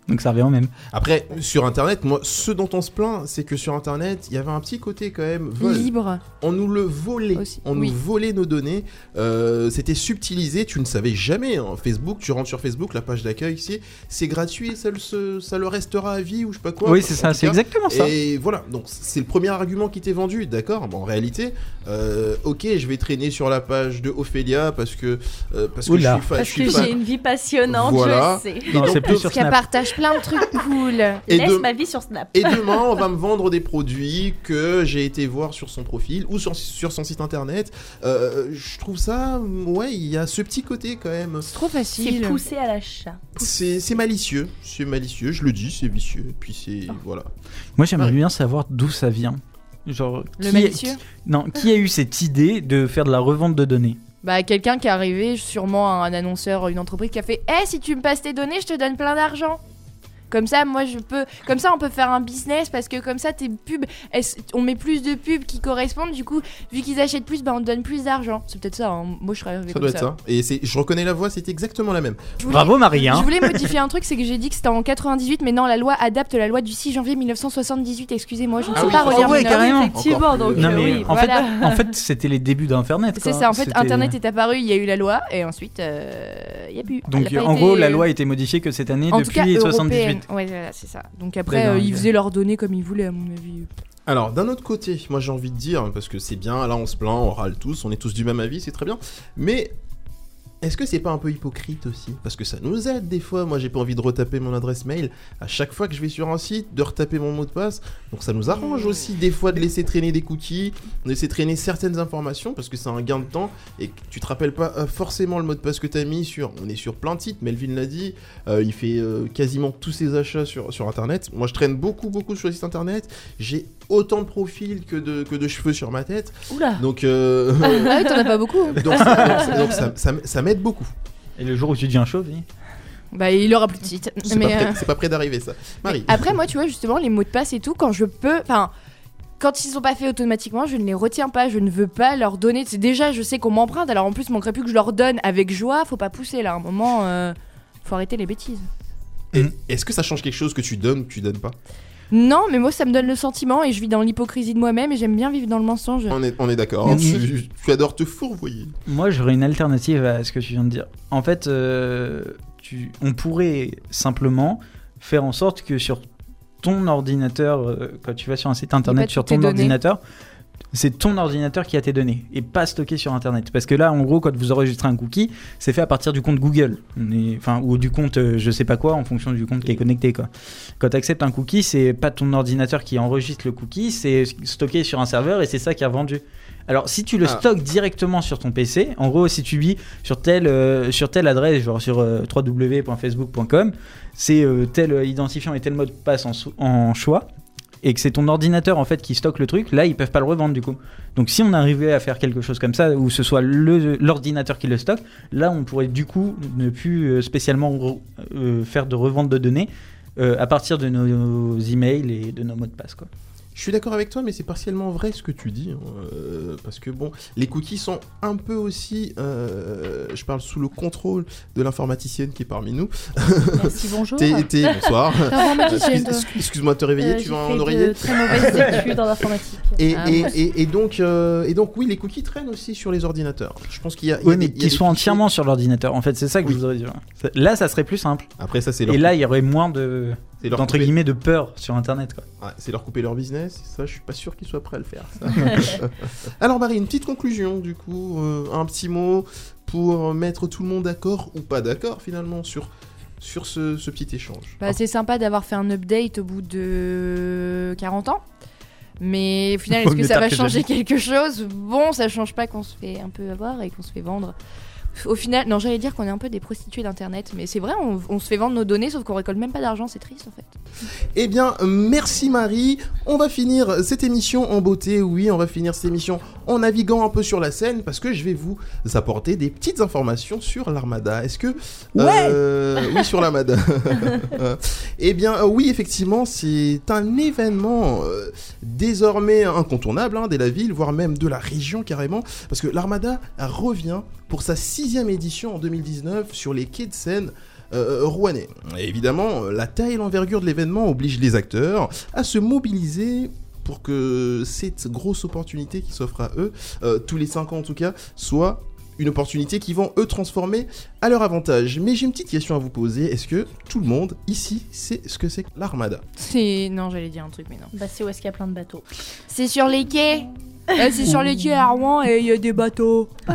[SPEAKER 4] Donc ça revient au même.
[SPEAKER 2] Après, sur Internet, moi, ce dont on se plaint, c'est que sur Internet, il y avait un petit côté quand même vol.
[SPEAKER 3] Libre.
[SPEAKER 2] On nous le volait. On
[SPEAKER 3] oui.
[SPEAKER 2] nous volait nos données. Euh, C'était subtilisé. Tu ne savais jamais. hein. Facebook, tu rentres sur Facebook, la page d'accueil, c'est c'est gratuit, ça le, se- ça le restera à vie ou je sais pas quoi.
[SPEAKER 4] Oui, c'est ça, c'est exactement ça.
[SPEAKER 2] Et voilà, donc c'est le premier argument qui t'est vendu, d'accord? Bon, En réalité, euh, ok, je vais traîner sur la page de Ophélia parce que euh, parce que je suis fan.
[SPEAKER 5] Parce
[SPEAKER 2] je suis
[SPEAKER 5] que j'ai une vie passionnante,
[SPEAKER 2] Voilà.
[SPEAKER 5] je sais.
[SPEAKER 2] Et donc,
[SPEAKER 3] Parce qu'elle partage plein de trucs cool.
[SPEAKER 2] Et
[SPEAKER 5] Laisse
[SPEAKER 2] de-
[SPEAKER 5] ma vie sur Snap.
[SPEAKER 2] Et demain, on va me vendre des produits que j'ai été voir sur son profil ou sur, sur son site internet. Euh, je trouve ça, ouais, il y a ce petit côté quand même.
[SPEAKER 3] C'est trop
[SPEAKER 5] C'est
[SPEAKER 3] facile.
[SPEAKER 5] poussé à l'achat.
[SPEAKER 2] C'est c'est malicieux, c'est malicieux, je le dis, c'est vicieux. Et puis c'est. Voilà.
[SPEAKER 4] Moi, j'aimerais bien savoir d'où ça vient. Genre,
[SPEAKER 3] Le
[SPEAKER 4] qui, Non, qui a eu cette idée de faire de la revente de données?
[SPEAKER 3] Bah, quelqu'un qui est arrivé, sûrement un annonceur, une entreprise qui a fait Eh, si tu me passes tes données, je te donne plein d'argent. Comme ça, moi, je peux. Comme ça, on peut faire un business parce que comme ça, tes pubs, on met plus de pubs qui correspondent. Du coup, vu qu'ils achètent plus, bah, on donne plus d'argent. C'est peut-être ça. Hein. Moi, je serais.
[SPEAKER 2] Ça
[SPEAKER 3] comme
[SPEAKER 2] doit être ça. Et je reconnais la voix, c'était exactement la même.
[SPEAKER 4] Bravo, Marie.
[SPEAKER 3] Je hein. voulais modifier un truc, c'est que j'ai dit que c'était en 98, mais non, la loi adapte la loi du 6 janvier 1978. Excusez-moi, je ne
[SPEAKER 2] ah
[SPEAKER 3] sais
[SPEAKER 2] oui,
[SPEAKER 3] pas
[SPEAKER 2] ah
[SPEAKER 3] relire. Oh ouais,
[SPEAKER 4] carrément.
[SPEAKER 5] Effectivement, donc.
[SPEAKER 4] Non, mais
[SPEAKER 5] oui,
[SPEAKER 4] en, fait, c'était les débuts d'Internet.
[SPEAKER 3] C'est ça. En fait. Internet est apparu, il y a eu la loi, et ensuite, euh, il euh, n'y a plus.
[SPEAKER 4] Donc, en gros, la loi a été modifiée que cette année
[SPEAKER 3] en
[SPEAKER 4] depuis 78
[SPEAKER 3] fait. Ouais, c'est ça. Donc après, euh, ils faisaient leurs données comme ils voulaient, à mon avis.
[SPEAKER 2] Alors, d'un autre côté, moi j'ai envie de dire, parce que c'est bien, là on se plaint, on râle tous, on est tous du même avis, c'est très bien, mais est-ce que c'est pas un peu hypocrite aussi? Parce que ça nous aide des fois. Moi j'ai pas envie de retaper mon adresse mail à chaque fois que je vais sur un site, de retaper mon mot de passe. Donc ça nous arrange aussi des fois de laisser traîner des cookies, de laisser traîner certaines informations parce que c'est un gain de temps et que tu te rappelles pas euh, forcément le mot de passe que tu as mis sur. On est sur plein de sites, Melvin l'a dit, euh, il fait euh, quasiment tous ses achats sur, internet. Moi je traîne beaucoup, beaucoup sur les sites internet. J'ai autant de profils que de, que de cheveux sur ma tête.
[SPEAKER 5] Oula.
[SPEAKER 2] Donc, euh,
[SPEAKER 3] Ah oui, t'en as pas beaucoup.
[SPEAKER 2] donc, ça, donc, donc ça- ça- ça m'aide beaucoup.
[SPEAKER 4] Et le jour où tu deviens chauve, oui.
[SPEAKER 3] Bah, il aura plus de site.
[SPEAKER 2] C'est
[SPEAKER 3] Mais,
[SPEAKER 2] pas, prêt-
[SPEAKER 3] euh,
[SPEAKER 2] c'est pas près d'arriver ça. Marie.
[SPEAKER 3] Après, moi, tu vois, justement, les mots de passe et tout, quand je peux. Enfin. Quand ils sont pas faits automatiquement, je ne les retiens pas, je ne veux pas leur donner. C'est déjà, je sais qu'on m'emprunte, alors en plus, il manquerait plus que je leur donne avec joie. Faut pas pousser là, à un moment, euh, faut arrêter les bêtises.
[SPEAKER 2] Est-ce que ça change quelque chose que tu donnes ou que tu donnes pas?
[SPEAKER 3] Non, mais moi, ça me donne le sentiment et je vis dans l'hypocrisie de moi-même et j'aime bien vivre dans le mensonge.
[SPEAKER 2] On est, on est d'accord.
[SPEAKER 3] Merci.
[SPEAKER 2] Tu, tu adores te fourvoyer.
[SPEAKER 4] Moi, j'aurais une alternative à ce que tu viens de dire. En fait, euh, tu, on pourrait simplement faire en sorte que sur ton ordinateur, euh, quand tu vas sur un site internet, sur
[SPEAKER 3] toutes tes
[SPEAKER 4] ton
[SPEAKER 3] données.
[SPEAKER 4] C'est ton ordinateur qui a tes données et pas stocké sur internet. Parce que là, en gros, quand vous enregistrez un cookie, c'est fait à partir du compte Google, On est- enfin ou du compte euh, je sais pas quoi en fonction du compte qui est connecté quoi. Quand tu acceptes un cookie, c'est pas ton ordinateur qui enregistre le cookie, c'est stocké sur un serveur et c'est ça qui est vendu. Alors si tu le
[SPEAKER 2] Ah.
[SPEAKER 4] stockes directement sur ton PC, en gros si tu vis sur telle, euh, sur telle adresse, genre sur euh, www.facebook.com, c'est tel identifiant et tel mot de passe en choix, et que c'est ton ordinateur en fait qui stocke le truc, là ils peuvent pas le revendre du coup. Donc si on arrivait à faire quelque chose comme ça, où ce soit l'ordinateur qui le stocke, là on pourrait du coup ne plus euh, spécialement euh, faire de revente de données euh, à partir de nos emails et de nos mots de passe.
[SPEAKER 2] Je suis d'accord avec toi, mais c'est partiellement vrai ce que tu dis. hein, euh, parce que bon, les cookies sont un peu aussi. euh, je parle sous le contrôle de l'informaticienne qui est parmi nous.
[SPEAKER 5] Merci, bonjour.
[SPEAKER 2] T'es- t'es- bonsoir. Excuse-moi de te réveiller,
[SPEAKER 5] Euh,
[SPEAKER 2] tu vas en oreiller
[SPEAKER 5] très mauvaises études en informatique.
[SPEAKER 2] Et,
[SPEAKER 5] Ah,
[SPEAKER 2] et,
[SPEAKER 5] bon.
[SPEAKER 2] et- et donc, euh, et donc, oui, les cookies traînent aussi sur les ordinateurs. Je pense qu'il y a. il y a
[SPEAKER 4] Oui,
[SPEAKER 2] des-
[SPEAKER 4] mais soient
[SPEAKER 2] fichiers-
[SPEAKER 4] entièrement sur l'ordinateur. En fait, c'est ça que je voudrais dire. Ça- Là, ça serait plus simple.
[SPEAKER 2] Après, ça, c'est
[SPEAKER 4] Et là, il y aurait moins de.
[SPEAKER 2] C'est leur
[SPEAKER 4] d'entre
[SPEAKER 2] couper-
[SPEAKER 4] guillemets de peur sur internet quoi.
[SPEAKER 2] Ouais, c'est leur couper leur business, ça je suis pas sûr qu'ils soient prêts à le faire. ça. Alors Marie, une petite conclusion du coup, euh, un petit mot pour mettre tout le monde d'accord ou pas d'accord finalement sur, sur ce, ce petit échange.
[SPEAKER 3] Bah, c'est sympa d'avoir fait un update au bout de 40 ans. Mais au final, est-ce que ça va changer quelque chose? Bon, ça change pas qu'on se fait un peu avoir et qu'on se fait vendre. Au final, non, j'allais dire qu'on est un peu des prostituées d'internet, mais c'est vrai, on, on se fait vendre nos données, sauf qu'on récolte même pas d'argent, c'est triste en fait.
[SPEAKER 2] Eh bien, merci Marie. On va finir cette émission en beauté. Oui, on va finir cette émission en naviguant un peu sur la scène parce que je vais vous apporter des petites informations sur l'Armada. Est-ce que. euh, oui, sur l'Armada. Eh bien, euh, oui, effectivement, c'est un événement euh, désormais incontournable hein, de la ville, voire même de la région carrément, parce que l'Armada revient pour sa sixième édition en 2019 sur les quais de Seine euh, rouennais. Et évidemment, la taille et l'envergure de l'événement obligent les acteurs à se mobiliser pour que cette grosse opportunité qui s'offre à eux, euh, tous les 5 ans en tout cas, soit une opportunité qui vont eux transformer à leur avantage. Mais j'ai une petite question à vous poser. Est-ce que tout le monde ici sait ce que c'est que l'Armada?
[SPEAKER 3] C'est. Non, j'allais dire un truc, mais non.
[SPEAKER 5] Bah, c'est où est-ce qu'il y a plein de bateaux?
[SPEAKER 3] C'est sur les quais Euh, C'est sur les quais à Rouen et il y a des bateaux. Je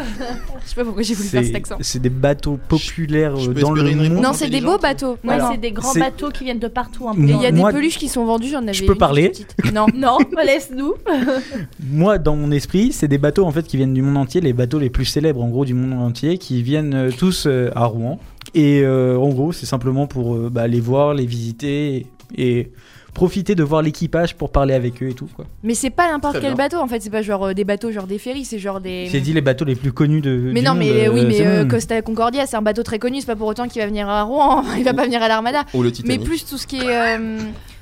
[SPEAKER 3] sais pas pourquoi j'ai voulu faire cet
[SPEAKER 4] C'est
[SPEAKER 3] accent.
[SPEAKER 4] c'est des bateaux populaires euh,
[SPEAKER 2] peux
[SPEAKER 4] dans le
[SPEAKER 2] espérer une réponse
[SPEAKER 4] monde.
[SPEAKER 3] Non, c'est des beaux bateaux. Non.
[SPEAKER 5] c'est des grands
[SPEAKER 4] C'est-
[SPEAKER 5] bateaux qui viennent de partout. Un peu.
[SPEAKER 4] Mais
[SPEAKER 3] Il y a des
[SPEAKER 4] Moi-
[SPEAKER 3] peluches qui sont vendues, j'en avais
[SPEAKER 4] Je peux
[SPEAKER 3] une
[SPEAKER 4] parler
[SPEAKER 3] petite. Non.
[SPEAKER 5] Non, laisse-nous.
[SPEAKER 4] Moi, dans mon esprit, c'est des bateaux en fait qui viennent du monde entier, les bateaux les plus célèbres en gros du monde entier, qui viennent euh, tous euh, à Rouen. Et euh, en gros, c'est simplement pour euh, bah, les voir, les visiter et profiter de voir l'équipage pour parler avec eux et tout. quoi.
[SPEAKER 3] Mais c'est pas n'importe quel
[SPEAKER 2] bien.
[SPEAKER 3] bateau en fait, c'est pas genre euh, des bateaux, genre des ferries, c'est genre des.
[SPEAKER 4] J'ai dit les bateaux les plus connus de.
[SPEAKER 3] Mais
[SPEAKER 4] du
[SPEAKER 3] non,
[SPEAKER 4] monde,
[SPEAKER 3] mais
[SPEAKER 4] euh,
[SPEAKER 3] oui, mais euh. Costa Concordia, c'est un bateau très connu, c'est pas pour autant qu'il va venir à Rouen, il va pas venir à l'Armada.
[SPEAKER 2] Ou le
[SPEAKER 3] Mais
[SPEAKER 2] Titanic
[SPEAKER 3] plus tout ce qui est. euh,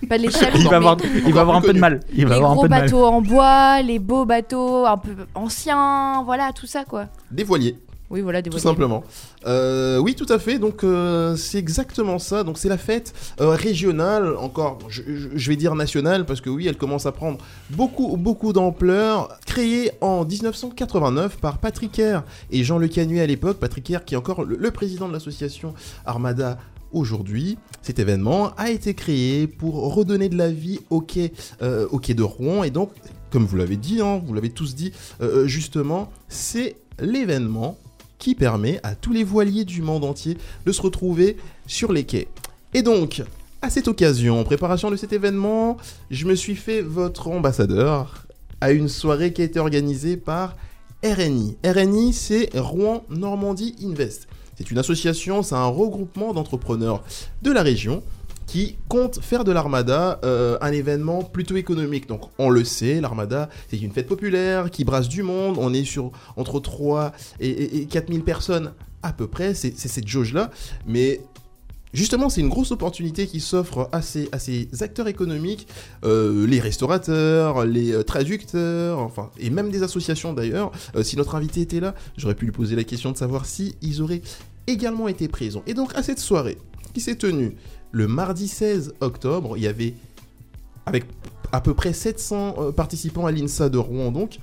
[SPEAKER 3] pas les chaloups,
[SPEAKER 4] Il va
[SPEAKER 3] mais
[SPEAKER 4] avoir, il va avoir un peu de mal. Il va
[SPEAKER 3] les
[SPEAKER 4] avoir un
[SPEAKER 3] gros
[SPEAKER 4] peu de mal.
[SPEAKER 3] bateaux en bois, les beaux bateaux un peu anciens, voilà, tout ça quoi.
[SPEAKER 2] Des voiliers.
[SPEAKER 3] Oui, voilà, des
[SPEAKER 2] Tout simplement. Euh, oui, tout à fait. Donc, euh, c'est exactement ça. Donc, c'est la fête euh, régionale, encore, je, je- je vais dire nationale, parce que oui, elle commence à prendre beaucoup, beaucoup d'ampleur. Créée en 1989 par Patrick Air et Jean Le Canuet à l'époque. Patrick Air, qui est encore le, le président de l'association Armada aujourd'hui. Cet événement a été créé pour redonner de la vie au quai, euh, au quai de Rouen. Et donc, comme vous l'avez dit, hein, vous l'avez tous dit euh, justement, c'est l'événement qui permet à tous les voiliers du monde entier de se retrouver sur les quais. Et donc, à cette occasion, en préparation de cet événement, je me suis fait votre ambassadeur à une soirée qui a été organisée par RNI. RNI, c'est Rouen Normandie Invest. C'est une association, c'est un regroupement d'entrepreneurs de la région qui compte faire de l'Armada euh, un événement plutôt économique. Donc on le sait, l'Armada c'est une fête populaire qui brasse du monde, on est sur entre 3 et, et, et 4000 personnes à peu près, c'est cette jauge-là, mais Justement, c'est une grosse opportunité qui s'offre à ces, acteurs économiques, euh, les restaurateurs, les euh, traducteurs, enfin, et même des associations d'ailleurs. Si notre invité était là, j'aurais pu lui poser la question de savoir si ils auraient également été présents. Et donc, à cette soirée qui s'est tenue le mardi 16 octobre, il y avait, avec à peu près 700 euh, participants à l'INSA de Rouen, donc,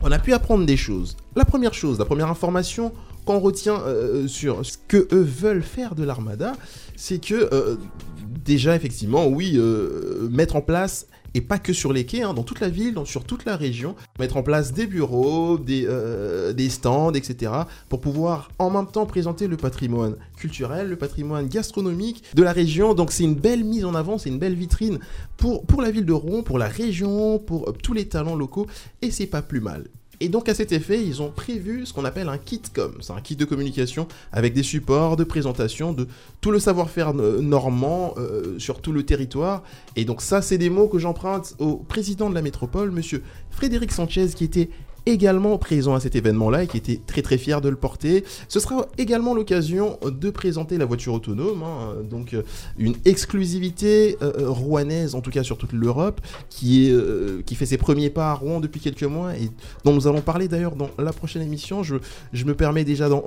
[SPEAKER 2] on a pu apprendre des choses. La première chose, la première information qu'on retient euh, sur ce que eux veulent faire de l'armada, c'est que euh, déjà effectivement, oui, euh, mettre en place et pas que sur les quais, hein, dans toute la ville, dans- sur toute la région, mettre en place des bureaux, des, euh, stands, etc., pour pouvoir en même temps présenter le patrimoine culturel, le patrimoine gastronomique de la région. Donc c'est une belle mise en avant, c'est une belle vitrine pour, pour la ville de Rouen, pour la région, pour euh, tous les talents locaux, et c'est pas plus mal. Et donc à cet effet, ils ont prévu ce qu'on appelle un kit com. C'est un kit de communication avec des supports de présentation de tout le savoir-faire euh, normand euh, sur tout le territoire. Et donc ça, c'est des mots que j'emprunte au président de la métropole, monsieur Frédéric Sanchez, qui était également présent à cet événement-là et qui était très très fier de le porter. Ce sera également l'occasion de présenter la voiture autonome, hein, donc euh, une exclusivité euh, euh, rouennaise, en tout cas sur toute l'Europe, qui, est, euh, qui fait ses premiers pas à Rouen depuis quelques mois et dont nous allons parler d'ailleurs dans la prochaine émission. Je, je me permets déjà d'en-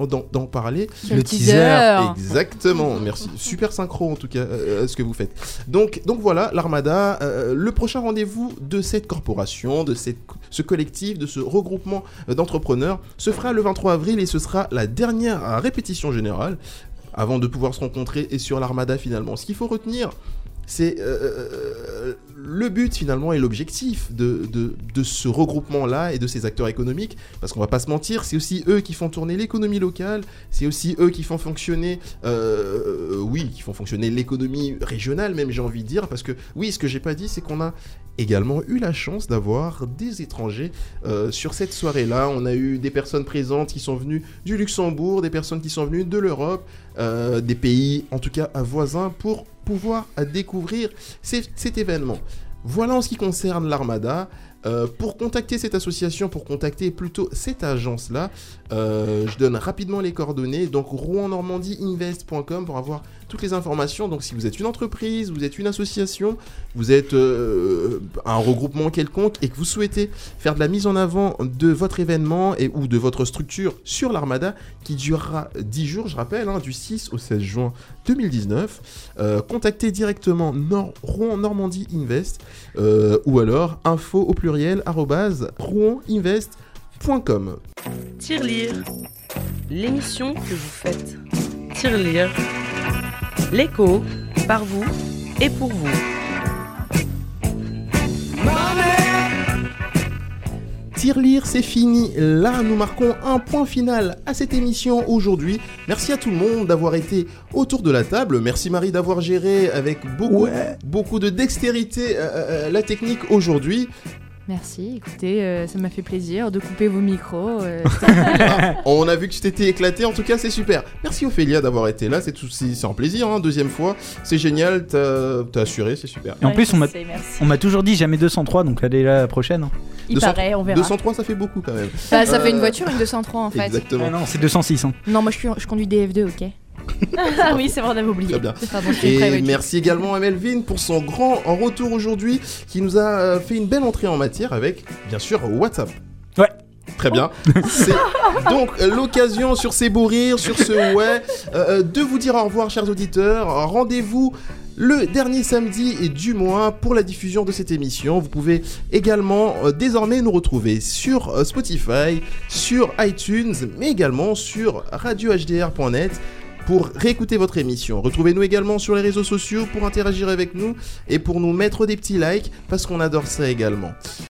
[SPEAKER 2] parler.
[SPEAKER 3] Le teaser.
[SPEAKER 2] Exactement, merci. Super synchro en tout cas euh, ce que vous faites. Donc, donc voilà, l'Armada, euh, le prochain rendez-vous de cette corporation, de cette, ce collectif, de ce regroupement d'entrepreneurs se fera le 23 avril et ce sera la dernière répétition générale avant de pouvoir se rencontrer et sur l'Armada finalement. Ce qu'il faut retenir, c'est euh, le but finalement et l'objectif de, ce regroupement-là et de ces acteurs économiques, parce qu'on va pas se mentir, c'est aussi eux qui font tourner l'économie locale, c'est aussi eux qui font fonctionner, euh, oui, qui font fonctionner l'économie régionale même, j'ai envie de dire, parce que oui, ce que j'ai pas dit, c'est qu'on a également eu la chance d'avoir des étrangers euh, sur cette soirée-là. On a eu des personnes présentes qui sont venues du Luxembourg, des personnes qui sont venues de l'Europe, euh, des pays, en tout cas voisins, pour pouvoir découvrir cet événement. Voilà en ce qui concerne l'Armada. Euh, pour contacter cette association, pour contacter plutôt cette agence-là, euh, je donne rapidement les coordonnées. Donc rouennormandieinvest.com pour avoir toutes les informations. Donc si vous êtes une entreprise, vous êtes une association, vous êtes euh, un regroupement quelconque et que vous souhaitez faire de la mise en avant de votre événement et, ou de votre structure sur l'Armada qui durera 10 jours, je rappelle, hein, du 6 au 16 juin 2019, euh, contactez directement Nord Rouen Normandie Invest euh, ou alors info au pluriel roueninvest.com.
[SPEAKER 1] Tirelire, l'émission que vous faites. Tirelire, l'écho, par vous et pour vous.
[SPEAKER 2] Tirelire, c'est fini. Là, nous marquons un point final à cette émission aujourd'hui. Merci à tout le monde d'avoir été autour de la table. Merci Marie d'avoir géré avec beaucoup, beaucoup de dextérité euh, euh, la technique aujourd'hui.
[SPEAKER 3] Merci, écoutez, euh, ça m'a fait plaisir de couper vos micros. euh,
[SPEAKER 2] On a vu que tu t'étais éclaté, en tout cas c'est super. Merci Ophélia d'avoir été là, c'est tout- c'est un plaisir, hein, deuxième fois. C'est génial, t'as t'as assuré, c'est super.
[SPEAKER 4] Et en plus, on m'a, on m'a toujours dit jamais 203, donc allez la prochaine. hein.
[SPEAKER 3] Il paraît, on verra.
[SPEAKER 2] 203 ça fait beaucoup quand même.
[SPEAKER 3] Bah, ça fait une
[SPEAKER 2] Euh,
[SPEAKER 3] voiture, une 203 en fait.
[SPEAKER 2] Exactement.
[SPEAKER 4] Ah non, c'est 206. hein.
[SPEAKER 3] Non, moi je, suis- je conduis des F2, ok
[SPEAKER 5] ah oui, c'est vrai, on avait oublié.
[SPEAKER 2] Très bien. Et merci également à Melvin pour son grand retour aujourd'hui qui nous a euh, fait une belle entrée en matière avec, bien sûr, WhatsApp.
[SPEAKER 4] Ouais.
[SPEAKER 2] Très bien. C'est donc euh, l'occasion sur ces beaux rires, sur ce ouais, euh, de vous dire au revoir, chers auditeurs. Rendez-vous le dernier samedi du mois pour la diffusion de cette émission. Vous pouvez également euh, désormais nous retrouver sur euh, Spotify, sur iTunes, mais également sur radiohdr.net pour réécouter votre émission. Retrouvez-nous également sur les réseaux sociaux pour interagir avec nous et pour nous mettre des petits likes parce qu'on adore ça également.